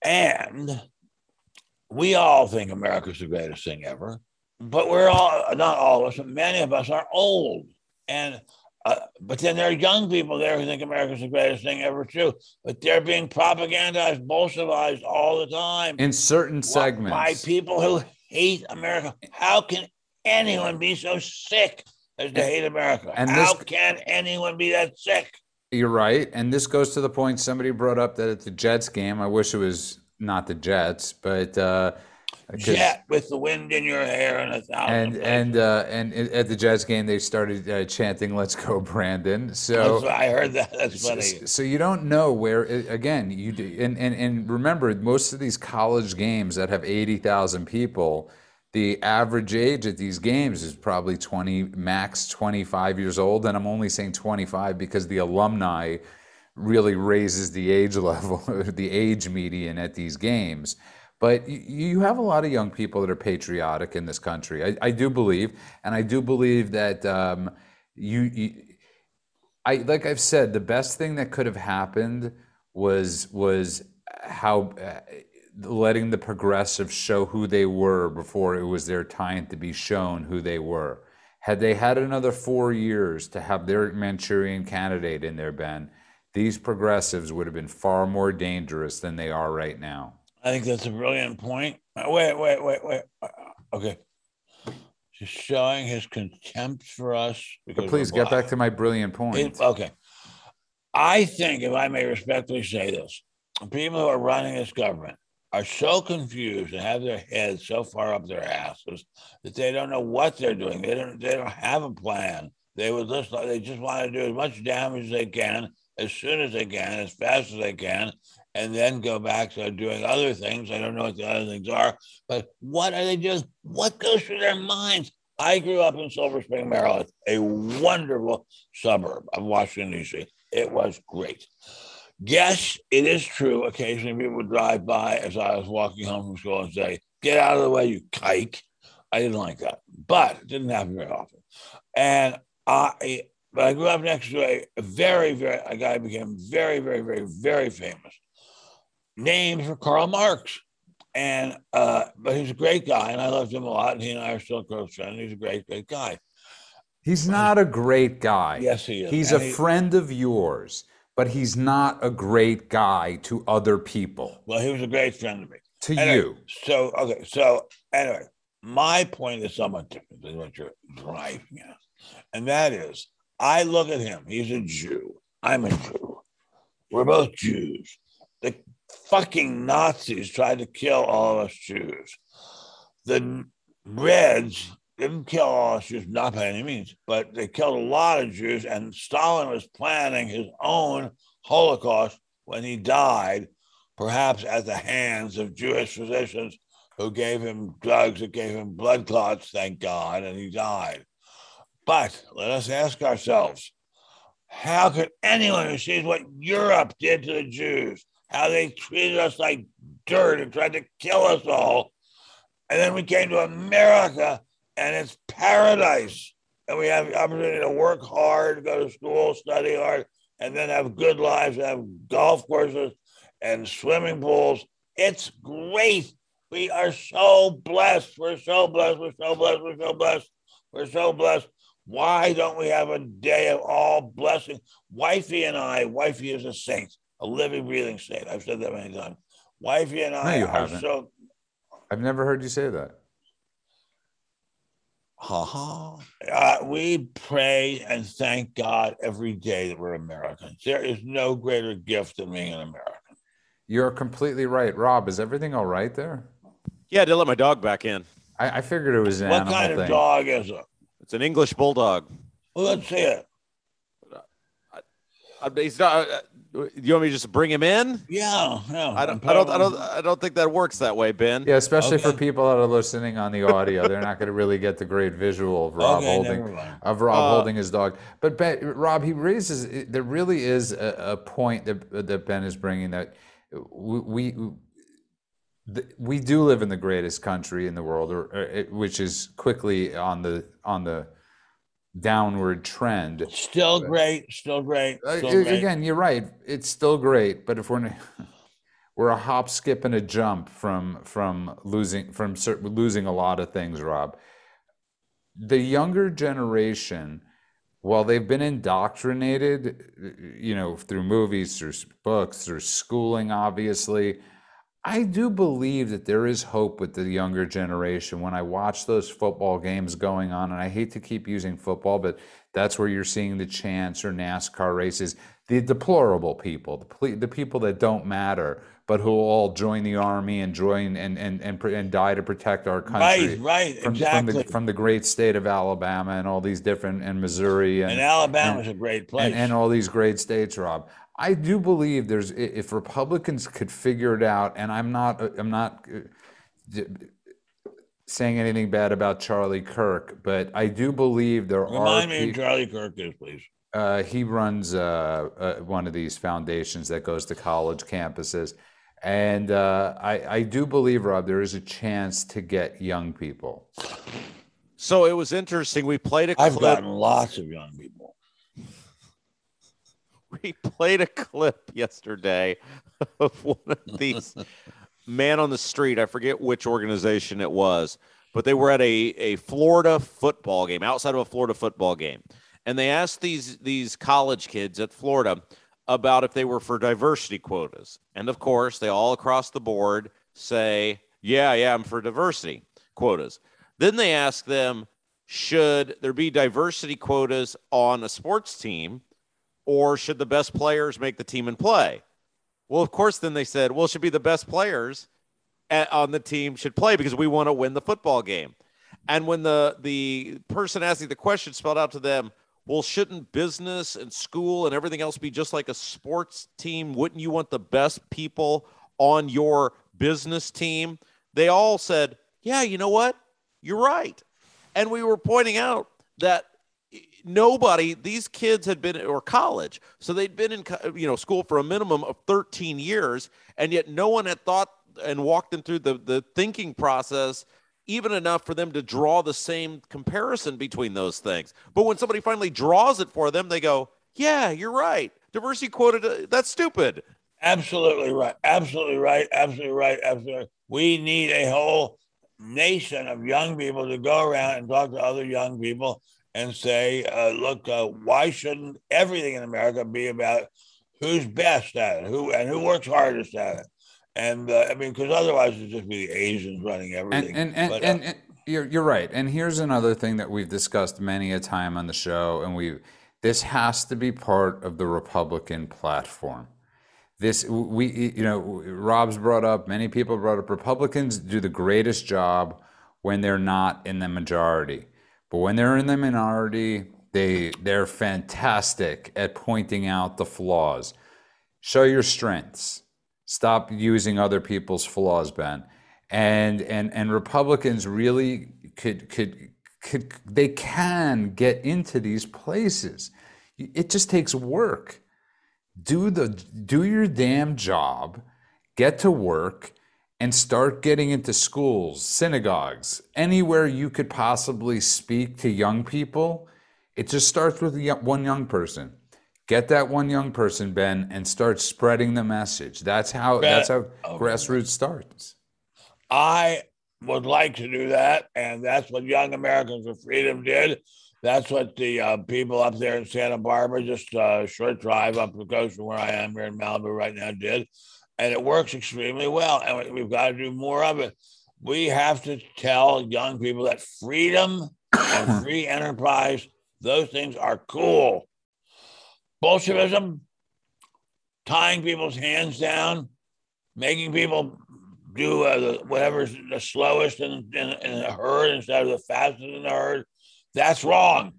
Speaker 2: And we all think America's the greatest thing ever, but we're all, not all of us, but many of us are old. And uh, but then there are young people there who think America's the greatest thing ever too. But they're being propagandized, Bolshevized all the time
Speaker 1: In certain segments.
Speaker 2: by people who hate America. How can anyone be so sick as to hate America?
Speaker 1: and
Speaker 2: How
Speaker 1: this-
Speaker 2: can anyone be that sick?
Speaker 1: You're right. And this goes to the point somebody brought up that at the Jets game, I wish it was not the Jets, but uh
Speaker 2: Jet with the wind in your hair and a thousand.
Speaker 1: and and uh, and at the Jets game they started uh, chanting "Let's go, Brandon." So
Speaker 2: That's- I heard that. That's
Speaker 1: So,
Speaker 2: funny.
Speaker 1: so you don't know where again you do, and, and and remember most of these college games that have 80,000 people the average age at these games is probably 20 max 25 years old and I'm only saying 25 because the alumni really raises the age level the age median at these games. But you, have a lot of young people that are patriotic in this country. I, I do believe and I do believe that um, you, you I like I've said, the best thing that could have happened was was how uh, letting the progressive show who they were before it was their time to be shown who they were. Had they had another four years to have their Manchurian candidate in there, Ben, these progressives would have been far more dangerous than they are right now.
Speaker 2: I think that's a brilliant point. Wait, wait, wait, wait. Okay. Just showing his contempt for us.
Speaker 1: But please get back to my brilliant point.
Speaker 2: It- okay. I think, if I may respectfully say this, people who are running this government are so confused and have their heads so far up their asses that they don't know what they're doing. They don't. They don't have a plan. They would just. They just want to do as much damage as they can, as soon as they can, as fast as they can, and then go back to doing other things. I don't know what the other things are, but what are they doing? What goes through their minds? I grew up in Silver Spring, Maryland, a wonderful suburb of Washington, D.C. It was great. Yes, it is true. Occasionally, people would drive by as I was walking home from school and say, Get out of the way, you kike. I didn't like that, but it didn't happen very often. And I, but I grew up next to a, very, very, a guy who became very, very, very, very famous, Names for Karl Marx. And, uh, but he's a great guy, and I loved him a lot. And he and I are still close friends. He's a great, great guy.
Speaker 1: He's not a great guy.
Speaker 2: Yes, he is.
Speaker 1: He's
Speaker 2: And
Speaker 1: a
Speaker 2: he-
Speaker 1: friend of yours, but he's not a great guy to other people.
Speaker 2: Well, he was a great friend to me.
Speaker 1: To
Speaker 2: Anyway,
Speaker 1: you.
Speaker 2: So okay, so anyway, my point is somewhat different than what you're driving at, and that is, I look at him. He's a Jew. I'm a Jew. We're both Jews. The fucking Nazis tried to kill all of us Jews. The Reds didn't kill all Jews, not by any means, but they killed a lot of Jews, and Stalin was planning his own Holocaust when he died perhaps at the hands of Jewish physicians who gave him drugs that gave him blood clots, thank God, and he died. But let us ask ourselves how could anyone who sees what Europe did to the Jews, how they treated us like dirt and tried to kill us all, and then we came to America and it's paradise, and we have the opportunity to work hard, go to school, study hard, and then have good lives, have golf courses, and swimming pools. It's great. We are so blessed. We're so blessed. We're so blessed. We're so blessed. We're so blessed. Why don't we have a day of all blessing? Wifey and I, Wifey is a saint, a living, breathing saint. I've said that many times. Wifey and I
Speaker 1: you
Speaker 2: are
Speaker 1: haven't.
Speaker 2: so.
Speaker 1: I've never heard you say that.
Speaker 3: Ha ha.
Speaker 2: Uh, we pray and thank God every day that we're Americans. There is no greater gift than being an American.
Speaker 1: You're completely right, Rob. Is everything all right there?
Speaker 3: Yeah, to let my dog back in.
Speaker 1: I, I figured it was an
Speaker 2: what kind of
Speaker 1: thing.
Speaker 2: dog is it?
Speaker 3: It's an English bulldog.
Speaker 2: Well, let's see it.
Speaker 3: Uh, He's not. You want me to just bring him in?
Speaker 2: Yeah, yeah.
Speaker 3: I don't. I don't. I don't. I don't think that works that way, Ben.
Speaker 1: Yeah, especially for people that are listening on the audio, they're not going to really get the great visual of Rob
Speaker 2: Okay,
Speaker 1: holding of Rob
Speaker 3: Uh,
Speaker 1: holding his dog. But ben, Rob, he raises there really is a, a point that that Ben is bringing that we. we the- we do live in the greatest country in the world, or, or it, which is quickly on the on the downward trend.
Speaker 2: Still great. Still great.
Speaker 1: Uh,
Speaker 2: Still
Speaker 1: a-
Speaker 2: great.
Speaker 1: again, you're right. It's still great, but if we're we're a hop, skip, and a jump from from losing from cer- losing a lot of things, Rob. The younger generation, while they've been indoctrinated, you know, through movies, through books, through schooling, obviously. I do believe that there is hope with the younger generation. When I watch those football games going on, and I hate to keep using football, but that's where you're seeing the chance or NASCAR races. The deplorable people, the, ple- the people that don't matter, but who all join the army and join and and and, pr- and die to protect our country.
Speaker 2: Right, right,
Speaker 1: From,
Speaker 2: exactly.
Speaker 1: from the from the great state of Alabama and all these different and Missouri and
Speaker 2: and Alabama's a great place.
Speaker 1: and, and all these great states, Rob. I do believe there's if Republicans could figure it out, and I'm not I'm not uh, saying anything bad about Charlie Kirk, but I do believe there
Speaker 2: Remind
Speaker 1: are.
Speaker 2: me who Charlie Kirk is, please.
Speaker 1: uh, he runs uh, uh, one of these foundations that goes to college campuses, and uh, I I do believe Rob there is a chance to get young people.
Speaker 3: So it was interesting. We played a
Speaker 2: I've
Speaker 3: clip.
Speaker 2: gotten lots of young people.
Speaker 3: we played a clip yesterday of one of these man on the street. I forget which organization it was, but they were at a, a Florida football game, outside of a Florida football game. And they asked these these college kids at Florida about if they were for diversity quotas. And of course, they all across the board say, Yeah, yeah, I'm for diversity quotas. Then they ask them, should there be diversity quotas on a sports team? Or should the best players make the team and play? Well, of course, then they said, well, it should be the best players at, on the team should play because we want to win the football game. And when the the person asking the question spelled out to them, well, shouldn't business and school and everything else be just like a sports team? Wouldn't you want the best people on your business team? They all said, yeah, you know what? You're right. And we were pointing out that nobody these kids had been or college so they'd been in you know school for a minimum of 13 years and yet no one had thought and walked them through the the thinking process even enough for them to draw the same comparison between those things but when somebody finally draws it for them they go yeah you're right diversity quoted uh, that's stupid
Speaker 2: Absolutely right. Absolutely right. Absolutely right. Absolutely. Right. We need a whole nation of young people to go around and talk to other young people and say, uh, look, uh, why shouldn't everything in America be about who's best at it, who and who works hardest at it? And uh, I mean, because otherwise it'd just be the Asians running everything.
Speaker 1: and and,
Speaker 2: But, uh,
Speaker 1: and, and you're you're right. And here's another thing that we've discussed many a time on the show, and we this has to be part of the Republican platform. This we you know Rob's brought up, many people brought up. Republicans do the greatest job when they're not in the majority, but when they're in the minority, they they're fantastic at pointing out the flaws. Show your strengths. Stop using other people's flaws, Ben. And and and Republicans really could could could they can get into these places. It just takes work. Do the do your damn job, get to work and start getting into schools, synagogues, anywhere you could possibly speak to young people. It just starts with one young person. Get that one young person, Ben, and start spreading the message. That's how that's how
Speaker 2: Oh,
Speaker 1: grassroots starts.
Speaker 2: I would like to do that, and that's what Young Americans for Freedom did. That's what the uh, people up there in Santa Barbara, just a short drive up the coast from where I am here in Malibu right now, did. And it works extremely well. And we've got to do more of it. We have to tell young people that freedom and free enterprise, those things are cool. Bolshevism, tying people's hands down, making people do uh, the, whatever's the slowest in, in, in the herd instead of the fastest in the herd. That's wrong.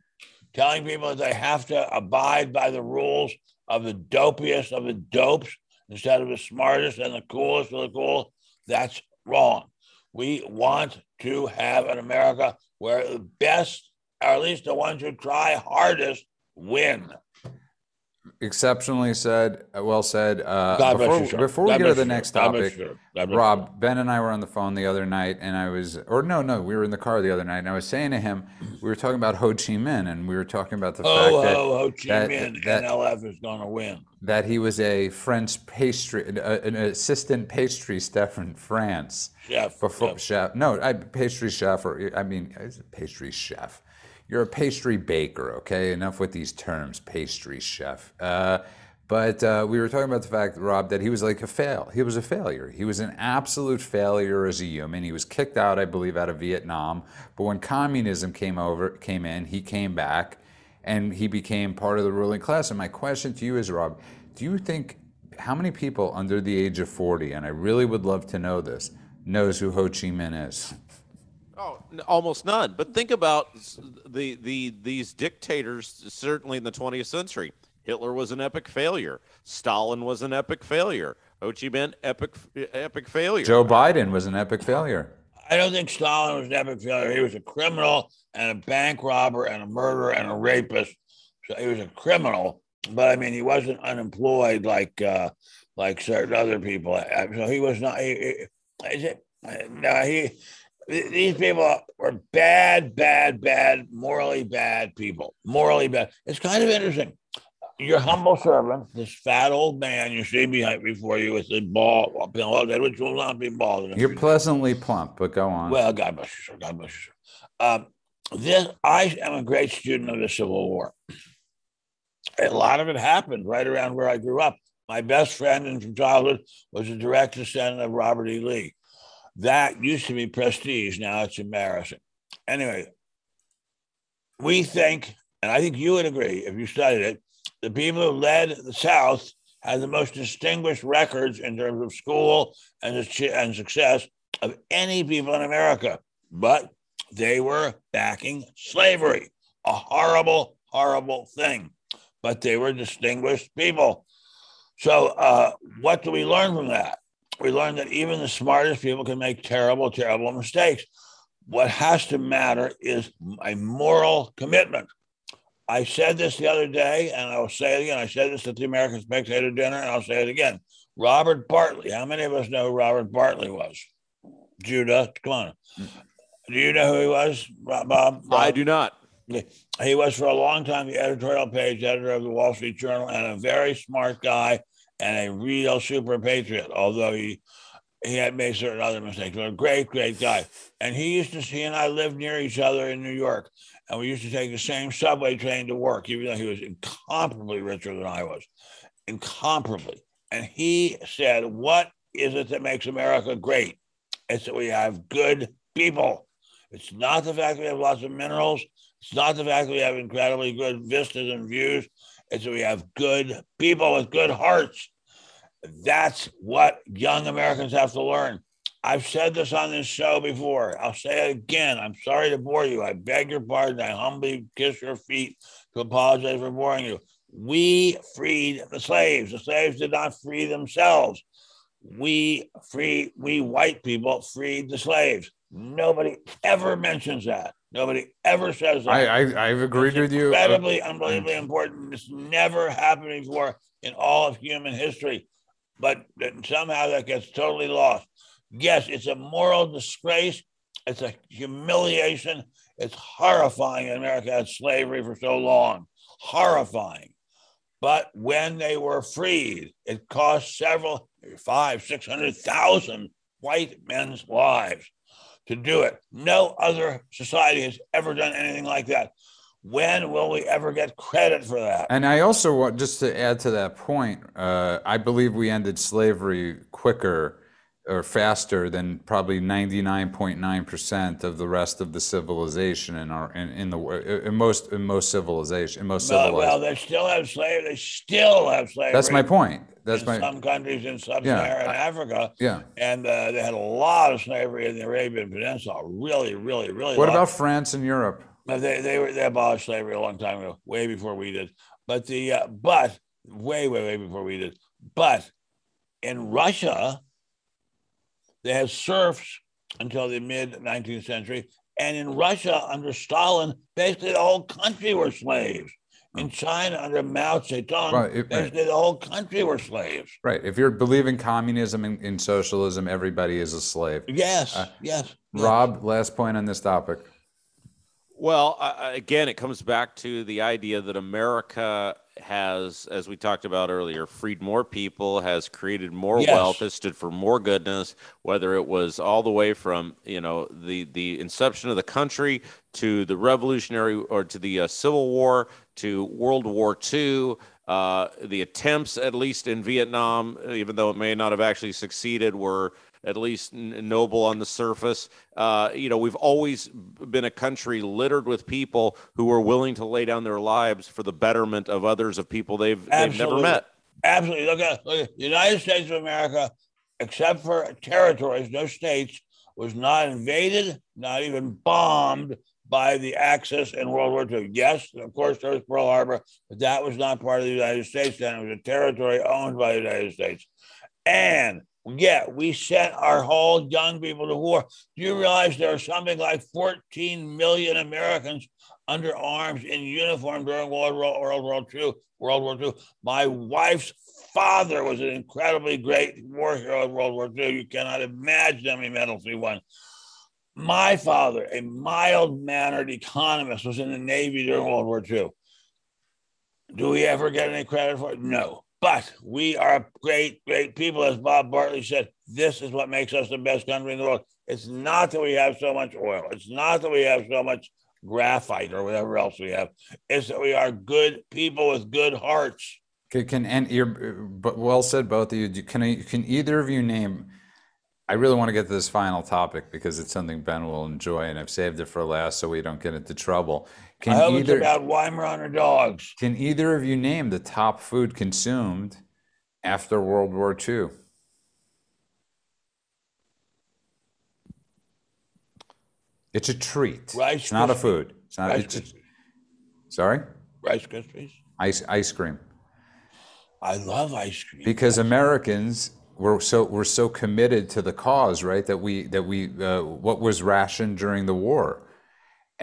Speaker 2: Telling people that they have to abide by the rules of the dopiest of the dopes instead of the smartest and the coolest of the cool, that's wrong. We want to have an America where the best, or at least the ones who try hardest, win
Speaker 1: exceptionally said, uh, well said. Uh, before, before we go to the next topic, Rob, Ben and I were on the phone the other night, and I was, or no, no, we were in the car the other night, and I was saying to him, we were talking about Ho Chi Minh, and we were talking about the
Speaker 2: oh,
Speaker 1: fact that,
Speaker 2: oh, Ho Chi Minh, that, NLF is going to win.
Speaker 1: That he was a French pastry, an assistant pastry chef in France.
Speaker 2: Chef.
Speaker 1: Before,
Speaker 2: chef.
Speaker 1: chef. No, I, pastry chef, or I mean, pastry chef you're a pastry baker, okay? Enough with these terms, pastry chef. Uh, but uh, we were talking about the fact, Rob, that he was like a fail. He was a failure. He was an absolute failure as a human. He was kicked out, I believe, out of Vietnam. But when communism came over, came in, he came back, and he became part of the ruling class. And my question to you is, Rob, do you think how many people under the age of 40, and I really would love to know this, knows who Ho Chi Minh is?
Speaker 3: Oh, almost none. But think about the the these dictators. Certainly in the 20th century, Hitler was an epic failure. Stalin was an epic failure. Ho Chi Minh, epic epic failure.
Speaker 1: Joe Biden was an epic failure.
Speaker 2: I don't think Stalin was an epic failure. He was a criminal and a bank robber and a murderer and a rapist. So he was a criminal, but I mean, he wasn't unemployed like uh, like certain other people. So he was not. He, he, no, he these people were bad, bad, bad, morally bad people. Morally bad. It's kind of interesting. Your humble servant, this fat old man you see behind before you with the ball, which will not be bald.
Speaker 1: You're pleasantly plump, but go on.
Speaker 2: Well, God bless you, sir. God bless you, sir. Um, this, I am a great student of the Civil War. A lot of it happened right around where I grew up. My best friend from childhood was a direct descendant of Robert E. Lee. That used to be prestige. Now it's embarrassing. Anyway, we think, and I think you would agree if you studied it, the people who led the South had the most distinguished records in terms of school and, and success of any people in America. But they were backing slavery, a horrible, horrible thing. But they were distinguished people. So, uh, what do we learn from that? We learned that even the smartest people can make terrible, terrible mistakes. What has to matter is a moral commitment. I said this the other day, and I'll say it again. I said this at the American Spectator dinner, and I'll say it again. Robert Bartley. How many of us know who Robert Bartley was? Judah, come on. Do you know who he was, Bob? Bob?
Speaker 3: I do not.
Speaker 2: He was for a long time the editorial page editor of the Wall Street Journal and a very smart guy and a real super patriot, although he he had made certain other mistakes. But a great, great guy. And he used to he and I lived near each other in New York. And we used to take the same subway train to work, even though he was incomparably richer than I was. Incomparably. And he said, What is it that makes America great? It's that we have good people. It's not the fact that we have lots of minerals. It's not the fact that we have incredibly good vistas and views. It's that we have good people with good hearts. That's what young Americans have to learn. I've said this on this show before. I'll say it again. I'm sorry to bore you. I beg your pardon. I humbly kiss your feet to apologize for boring you. We freed the slaves. The slaves did not free themselves. We free we white people freed the slaves. Nobody ever mentions that. Nobody ever says that.
Speaker 1: I, I have agreed
Speaker 2: it's
Speaker 1: with you.
Speaker 2: Incredibly, unbelievably important. It's never happened before in all of human history but somehow that gets totally lost. Yes, it's a moral disgrace. It's a humiliation. It's horrifying in America had slavery for so long. Horrifying. But when they were freed, it cost several, five, six hundred thousand white men's lives to do it. No other society has ever done anything like that. When will we ever get credit for that?
Speaker 1: And I also want just to add to that point. Uh, I believe we ended slavery quicker or faster than probably 99.9% of the rest of the civilization in our in, in the in most in most civilization in most
Speaker 2: well,
Speaker 1: civilized.
Speaker 2: well, they still have slavery. They still have slavery.
Speaker 1: That's my point. That's my
Speaker 2: some countries in sub-Saharan
Speaker 1: I-
Speaker 2: Africa,
Speaker 1: yeah.
Speaker 2: and uh, they had a lot of slavery in the Arabian Peninsula. Really, really, really.
Speaker 1: What about France and Europe?
Speaker 2: They they were they abolished slavery a long time ago, way before we did. But the uh, but way way way before we did. But in Russia, they had serfs until the mid 19th century, and in Russia under Stalin, basically the whole country were slaves. In China under Mao Zedong,
Speaker 1: Right, it- right.
Speaker 2: basically the whole country were slaves.
Speaker 1: Right. If you're believing communism and in socialism, everybody is a slave.
Speaker 2: Yes,
Speaker 1: Uh,
Speaker 2: yes.
Speaker 1: Rob, last point on this topic.
Speaker 3: Well, I- again, it comes back to the idea that America has, as we talked about earlier, freed more people, has created more
Speaker 2: Yes.
Speaker 3: wealth, has stood for more goodness. Whether it was all the way from you know the the inception of the country to the Revolutionary or to the uh, Civil War to World War II. Uh, the attempts, at least in Vietnam, even though it may not have actually succeeded, were at least n- noble on the surface. Uh, you know, we've always been a country littered with people who are willing to lay down their lives for the betterment of others, of people they've, they've never met.
Speaker 2: Absolutely. Look at, look at the United States of America, except for territories, no states, was not invaded, not even bombed by the Axis in World War II. Yes, of course, there was Pearl Harbor, but that was not part of the United States then. It was a territory owned by the United States. And yet we sent our whole young people to war. Do you realize there are something like 14 million Americans under arms in uniform during World War, World War II? World War II. My wife's father was an incredibly great war hero in World War II. You cannot imagine how many medals he won. My father, a mild mannered economist, was in the Navy during World War II. Do we ever get any credit for it? No. But we are great, great people. As Bob Bartley said, this is what makes us the best country in the world. It's not that we have so much oil. It's not that we have so much graphite or whatever else we have. It's that we are good people with good hearts.
Speaker 1: Can, can and you're well said, both of you. Can can either of you name? I really want to get to this final topic because it's something Ben will enjoy, and I've saved it for last so we don't get into trouble. Can
Speaker 2: I hope
Speaker 1: either
Speaker 2: it's about Weimaraner dogs.
Speaker 1: can either of you name the top food consumed after World War II? It's a treat.
Speaker 2: Rice
Speaker 1: it's not a food. It's not.
Speaker 2: Rice
Speaker 1: It's a, sorry,
Speaker 2: Rice Krispies.
Speaker 1: ice ice cream.
Speaker 2: I love ice cream.
Speaker 1: because Americans were so were so committed to the cause, right? That we that we uh, what was rationed during the war,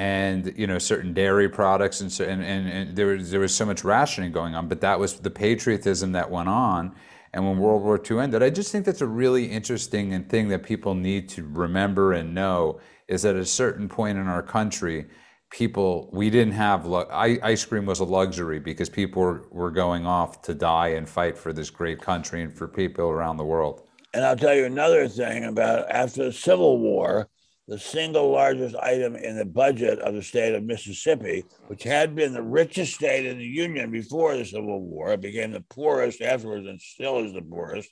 Speaker 1: and you know certain dairy products and so and, and, and there was there was so much rationing going on, but that was the patriotism that went on. And when World War II ended, I just think that's a really interesting and thing that people need to remember and know is that at a certain point in our country, people we didn't have ice cream was a luxury because people were, were going off to die and fight for this great country and for people around the world.
Speaker 2: And I'll tell you another thing about after the Civil War, the single largest item in the budget of the state of Mississippi, which had been the richest state in the Union before the Civil War, it became the poorest afterwards and still is the poorest.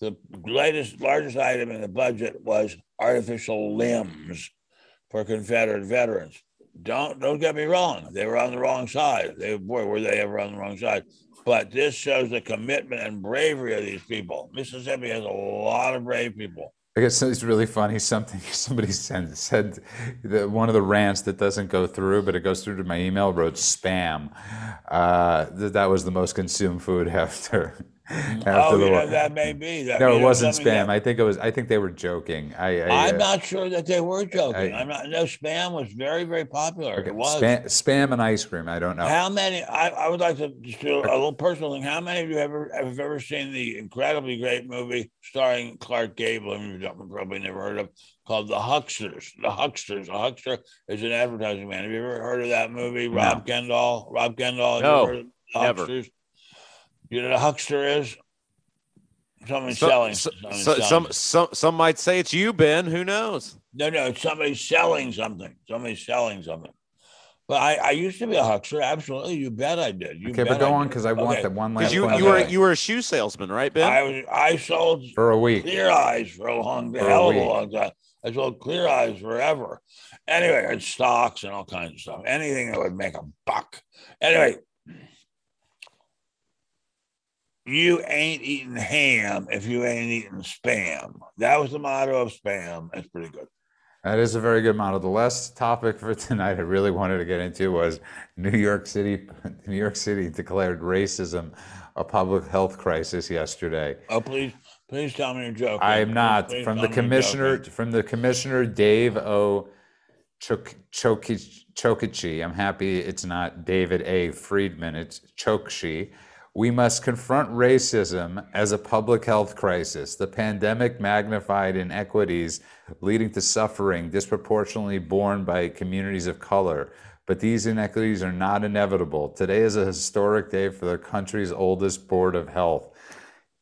Speaker 2: The latest, largest item in the budget was artificial limbs for Confederate veterans. Don't don't get me wrong; they were on the wrong side. They boy, were they ever on the wrong side? But this shows the commitment and bravery of these people. Mississippi has a lot of brave people.
Speaker 1: I guess it's really funny. Something somebody said said that one of the rants that doesn't go through, but it goes through to my email. Wrote spam. Uh, that that was the most consumed food after
Speaker 2: oh,
Speaker 1: war.
Speaker 2: that may be. That
Speaker 1: no, it wasn't spam.
Speaker 2: that-
Speaker 1: I think it was. I think they were joking. I, I
Speaker 2: I'm
Speaker 1: uh,
Speaker 2: not sure that they were joking.
Speaker 1: I-
Speaker 2: am not. No, spam was very, very popular.
Speaker 1: okay,
Speaker 2: It was.
Speaker 1: spam, spam and ice cream. I don't know.
Speaker 2: How many? I, I would like to just do a little personal thing. How many of you ever have ever seen the incredibly great movie starring Clark Gable? I mean, you probably never heard of called The Hucksters. The Hucksters. A huckster is an advertising man. Have you ever heard of that movie?
Speaker 1: No.
Speaker 2: Rob Kendall. Rob Kendall.
Speaker 3: No,
Speaker 2: ever heard of the
Speaker 3: never.
Speaker 2: Hucksters? You know what a huckster is? Someone
Speaker 3: So-
Speaker 2: selling.
Speaker 3: so-
Speaker 2: someone
Speaker 3: so-
Speaker 2: selling.
Speaker 3: some, some, some might say it's you, Ben. Who knows?
Speaker 2: No, no, somebody's selling something. Somebody's selling something. But I, I used to be a huckster. Absolutely, you bet I did. You
Speaker 1: okay,
Speaker 2: bet
Speaker 1: but go
Speaker 2: I
Speaker 1: on because I want
Speaker 2: Okay.
Speaker 1: that one last
Speaker 3: Because you
Speaker 1: question.
Speaker 3: you were you were a shoe salesman, right, Ben?
Speaker 2: I was I sold
Speaker 1: for a week.
Speaker 2: clear eyes for a long,
Speaker 1: For a
Speaker 2: hell of a long time. I sold clear eyes forever. Anyway, and stocks and all kinds of stuff. Anything that would make a buck. Anyway, you ain't eating ham if you ain't eating spam. That was the motto of spam. That's pretty good.
Speaker 1: That is a very good model. The last topic for tonight I really wanted to get into was New York City. New York City declared racism a public health crisis yesterday.
Speaker 2: Oh, please, please tell me you're.
Speaker 1: I am not.
Speaker 2: Please
Speaker 1: From the commissioner, from the commissioner Dave O. Chok- Choki- Chokichi. I'm happy it's not David A. Friedman. It's Chokshi. We must confront racism as a public health crisis. The pandemic magnified inequities leading to suffering disproportionately borne by communities of color. But these inequities are not inevitable. Today is a historic day for the country's oldest board of health.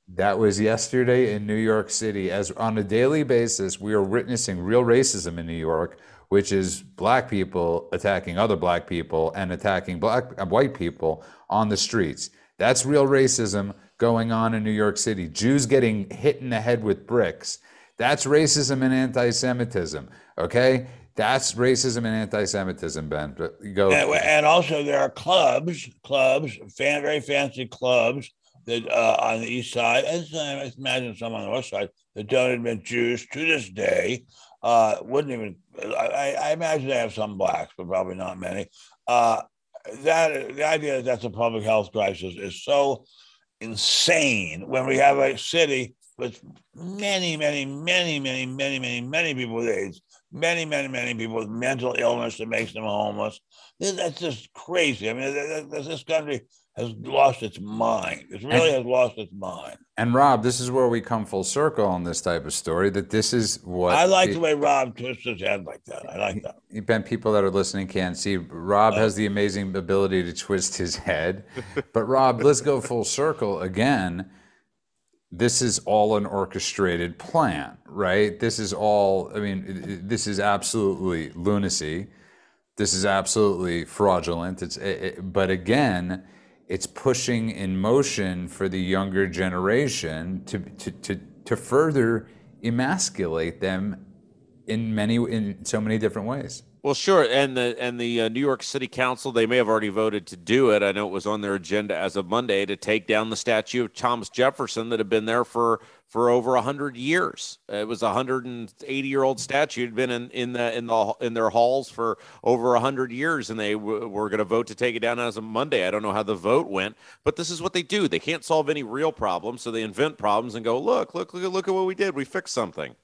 Speaker 1: That was yesterday in New York City. As on a daily basis, we are witnessing real racism in New York, which is black people attacking other black people and attacking black white people on the streets. That's real racism going on in New York City. Jews getting hit in the head with bricks. That's racism and anti-Semitism. Okay, that's racism and anti-Semitism. Ben, but go.
Speaker 2: And, and also there are clubs, clubs, fan, very fancy clubs that uh, on the east side, and I imagine some on the west side that don't admit Jews to this day. Uh, wouldn't even. I, I imagine they have some blacks, but probably not many. Uh, that the idea that that's a public health crisis is so insane when we have a city with many, many, many, many, many, many, many people with AIDS, many, many, many people with mental illness that makes them homeless. That's just crazy. I mean, th- th- this country has lost its mind. It really has lost its mind.
Speaker 1: And Rob, this is where we come full circle on this type of story. That this is what
Speaker 2: I like
Speaker 1: the-
Speaker 2: the way Rob twists his head like that. I like that.
Speaker 1: You Ben, people that are listening can't see. Rob has the amazing ability to twist his head. But Rob, let's go full circle again. This is all an orchestrated plan, right? This is all. I mean, this is absolutely lunacy. This is absolutely fraudulent. It's, it, it- but again, it's pushing in motion for the younger generation to to to, to further emasculate them in many in so many different ways.
Speaker 3: Well, sure, and the and the uh, New York City Council they may have already voted to do it. I know it was on their agenda as of Monday to take down the statue of Thomas Jefferson that had been there for for over hundred years. It was a hundred and eighty year old statue had been in in the in the in their halls for over hundred years, and they w- were going to vote to take it down as of Monday. I don't know how the vote went, but this is what they do. They can't solve any real problems, so they invent problems and go, look, look, look, look at what we did. We fixed something.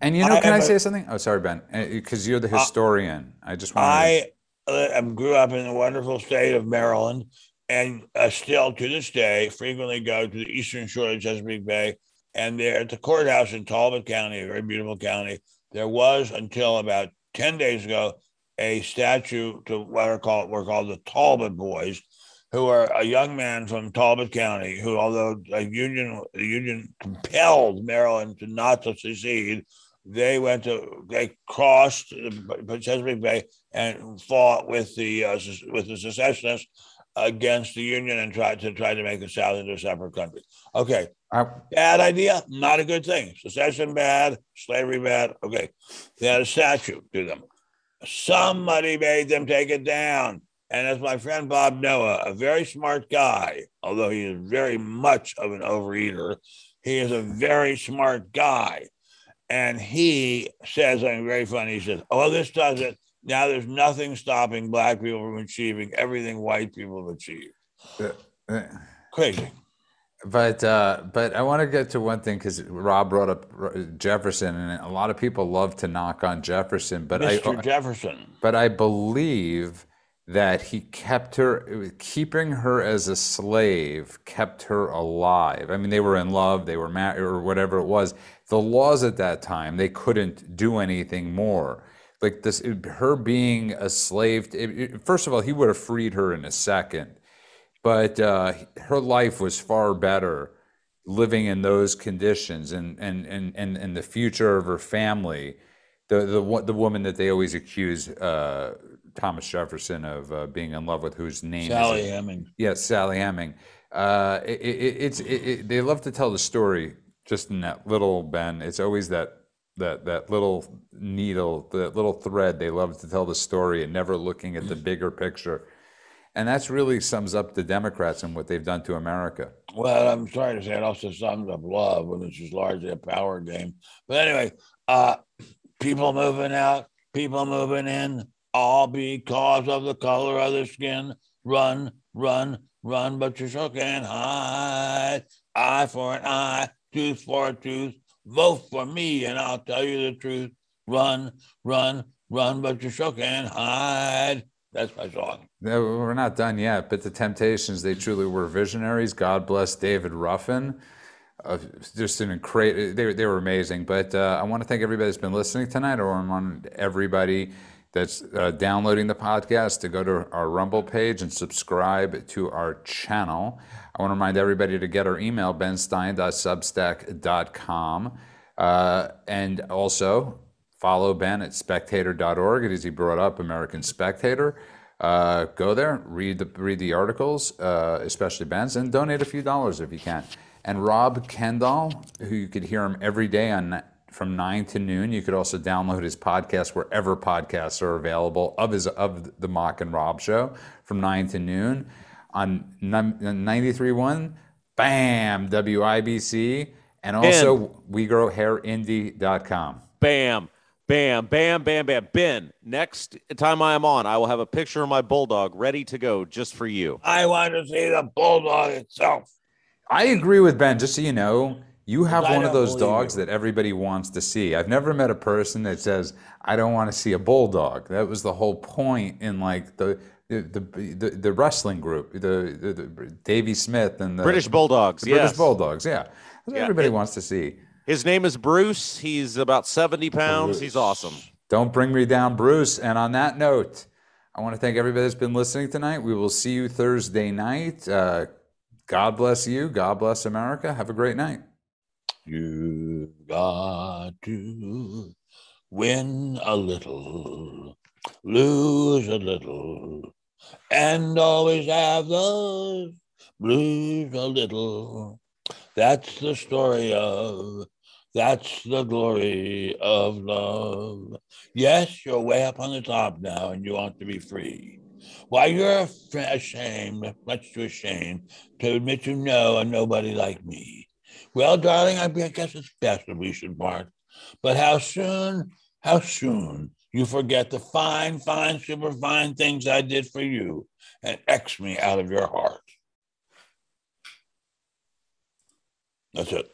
Speaker 1: And you know,
Speaker 2: I
Speaker 1: can I
Speaker 2: have a-
Speaker 1: say something? Oh, sorry, Ben, because you're the historian. I just want to.
Speaker 2: I uh, um, grew up in the wonderful state of Maryland and uh, still to this day frequently go to the eastern shore of Chesapeake Bay. And there at the courthouse in Talbot County, a very beautiful county, there was until about 10 days ago a statue to what are called, were called the Talbot Boys, who are a young man from Talbot County who, although a union, the union compelled Maryland to not to secede, they went to they crossed the Chesapeake Bay and fought with the uh, with the secessionists against the Union and tried to try to make the South into a separate country. Okay,
Speaker 1: I,
Speaker 2: bad idea, not a good thing. Secession bad, slavery bad. Okay, they had a statue to them. Somebody made them take it down. And as my friend Bob Noah, a very smart guy, although he is very much of an overeater, he is a very smart guy. And he says something very funny. He says, Oh, this does it. Now there's nothing stopping black people from achieving everything white people have achieved.
Speaker 1: uh,
Speaker 2: Crazy.
Speaker 1: but uh, but I want to get to one thing because Rob brought up Jefferson, and a lot of people love to knock on Jefferson, but
Speaker 2: Mr.
Speaker 1: I
Speaker 2: Jefferson.
Speaker 1: but I believe that he kept her keeping her as a slave kept her alive i mean they were in love they were married or whatever it was the laws at that time they couldn't do anything more like this her being a slave it, it- first of all he would have freed her in a second but uh, her life was far better living in those conditions and and and and, and the future of her family the the the woman that they always accuse uh, Thomas Jefferson of uh, being in love with whose name
Speaker 2: Sally
Speaker 1: is?
Speaker 2: Heming.
Speaker 1: Yes, Sally Heming. Uh, it, it, it's it, it, they love to tell the story just in that little Ben. It's always that that that little needle, that little thread. They love to tell the story and never looking at the bigger picture. And that's really sums up the Democrats and what they've done to America.
Speaker 2: Well, I'm sorry to say it also sums up love when it's just largely a power game. But anyway, uh, people moving out, people moving in, all because of the color of their skin. Run, run, run, but you sure can't hide. Eye for an eye, tooth for a tooth. Vote for me, and I'll tell you the truth. Run, run, run, but you sure can't hide. That's my song.
Speaker 1: We're not done yet, but the Temptations, they truly were visionaries. God bless David Ruffin. Uh, just an incredible, they, they were amazing. But uh, I want to thank everybody that's been listening tonight, or I want everybody that's uh, downloading the podcast to go to our Rumble page and subscribe to our channel. I want to remind everybody to get our email, benstein.substack.com. Uh, and also follow Ben at spectator.org. Is he brought up American Spectator. Uh, go there, read the read the articles, uh, especially Ben's, and donate a few dollars if you can. And Rob Kendall, who you could hear him every day on from nine to noon. You could also download his podcast wherever podcasts are available of his of the Mock and Rob show from nine to noon on 93.1, bam, WIBC, and also WeGrowHairIndy.com.
Speaker 3: Bam, bam, bam, bam, bam. Ben, next time I am on, I will have a picture of my bulldog ready to go just for you.
Speaker 2: I want to see the bulldog itself.
Speaker 1: I agree with Ben. Just so you know, you have one of those dogs
Speaker 2: you.
Speaker 1: that everybody wants to see. I've never met a person that says, "I don't want to see a bulldog." That was the whole point in like the the the, the, the wrestling group, the, the, the Davy Smith and the
Speaker 3: British Bulldogs,
Speaker 1: the British. Bulldogs. Yeah, that's
Speaker 3: Yeah,
Speaker 1: everybody
Speaker 3: it-
Speaker 1: wants to see.
Speaker 3: His name is Bruce. He's about 70 pounds. He's awesome.
Speaker 1: Don't bring me down, Bruce. And on that note, I want to thank everybody that's been listening tonight. We will see you Thursday night. Uh, God bless you. God bless America. Have a great night.
Speaker 2: You got to win a little, lose a little, and always have those blues a little. That's the story of, that's the glory of love. Yes, you're way up on the top now and you want to be free. Why, you're ashamed, much too ashamed to admit you know a nobody like me. Well, darling, I guess it's best that we should part. But how soon, how soon you forget the fine, fine, super fine things I did for you and X me out of your heart. That's it.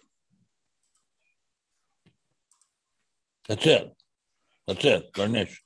Speaker 2: That's it. That's it. Garnished.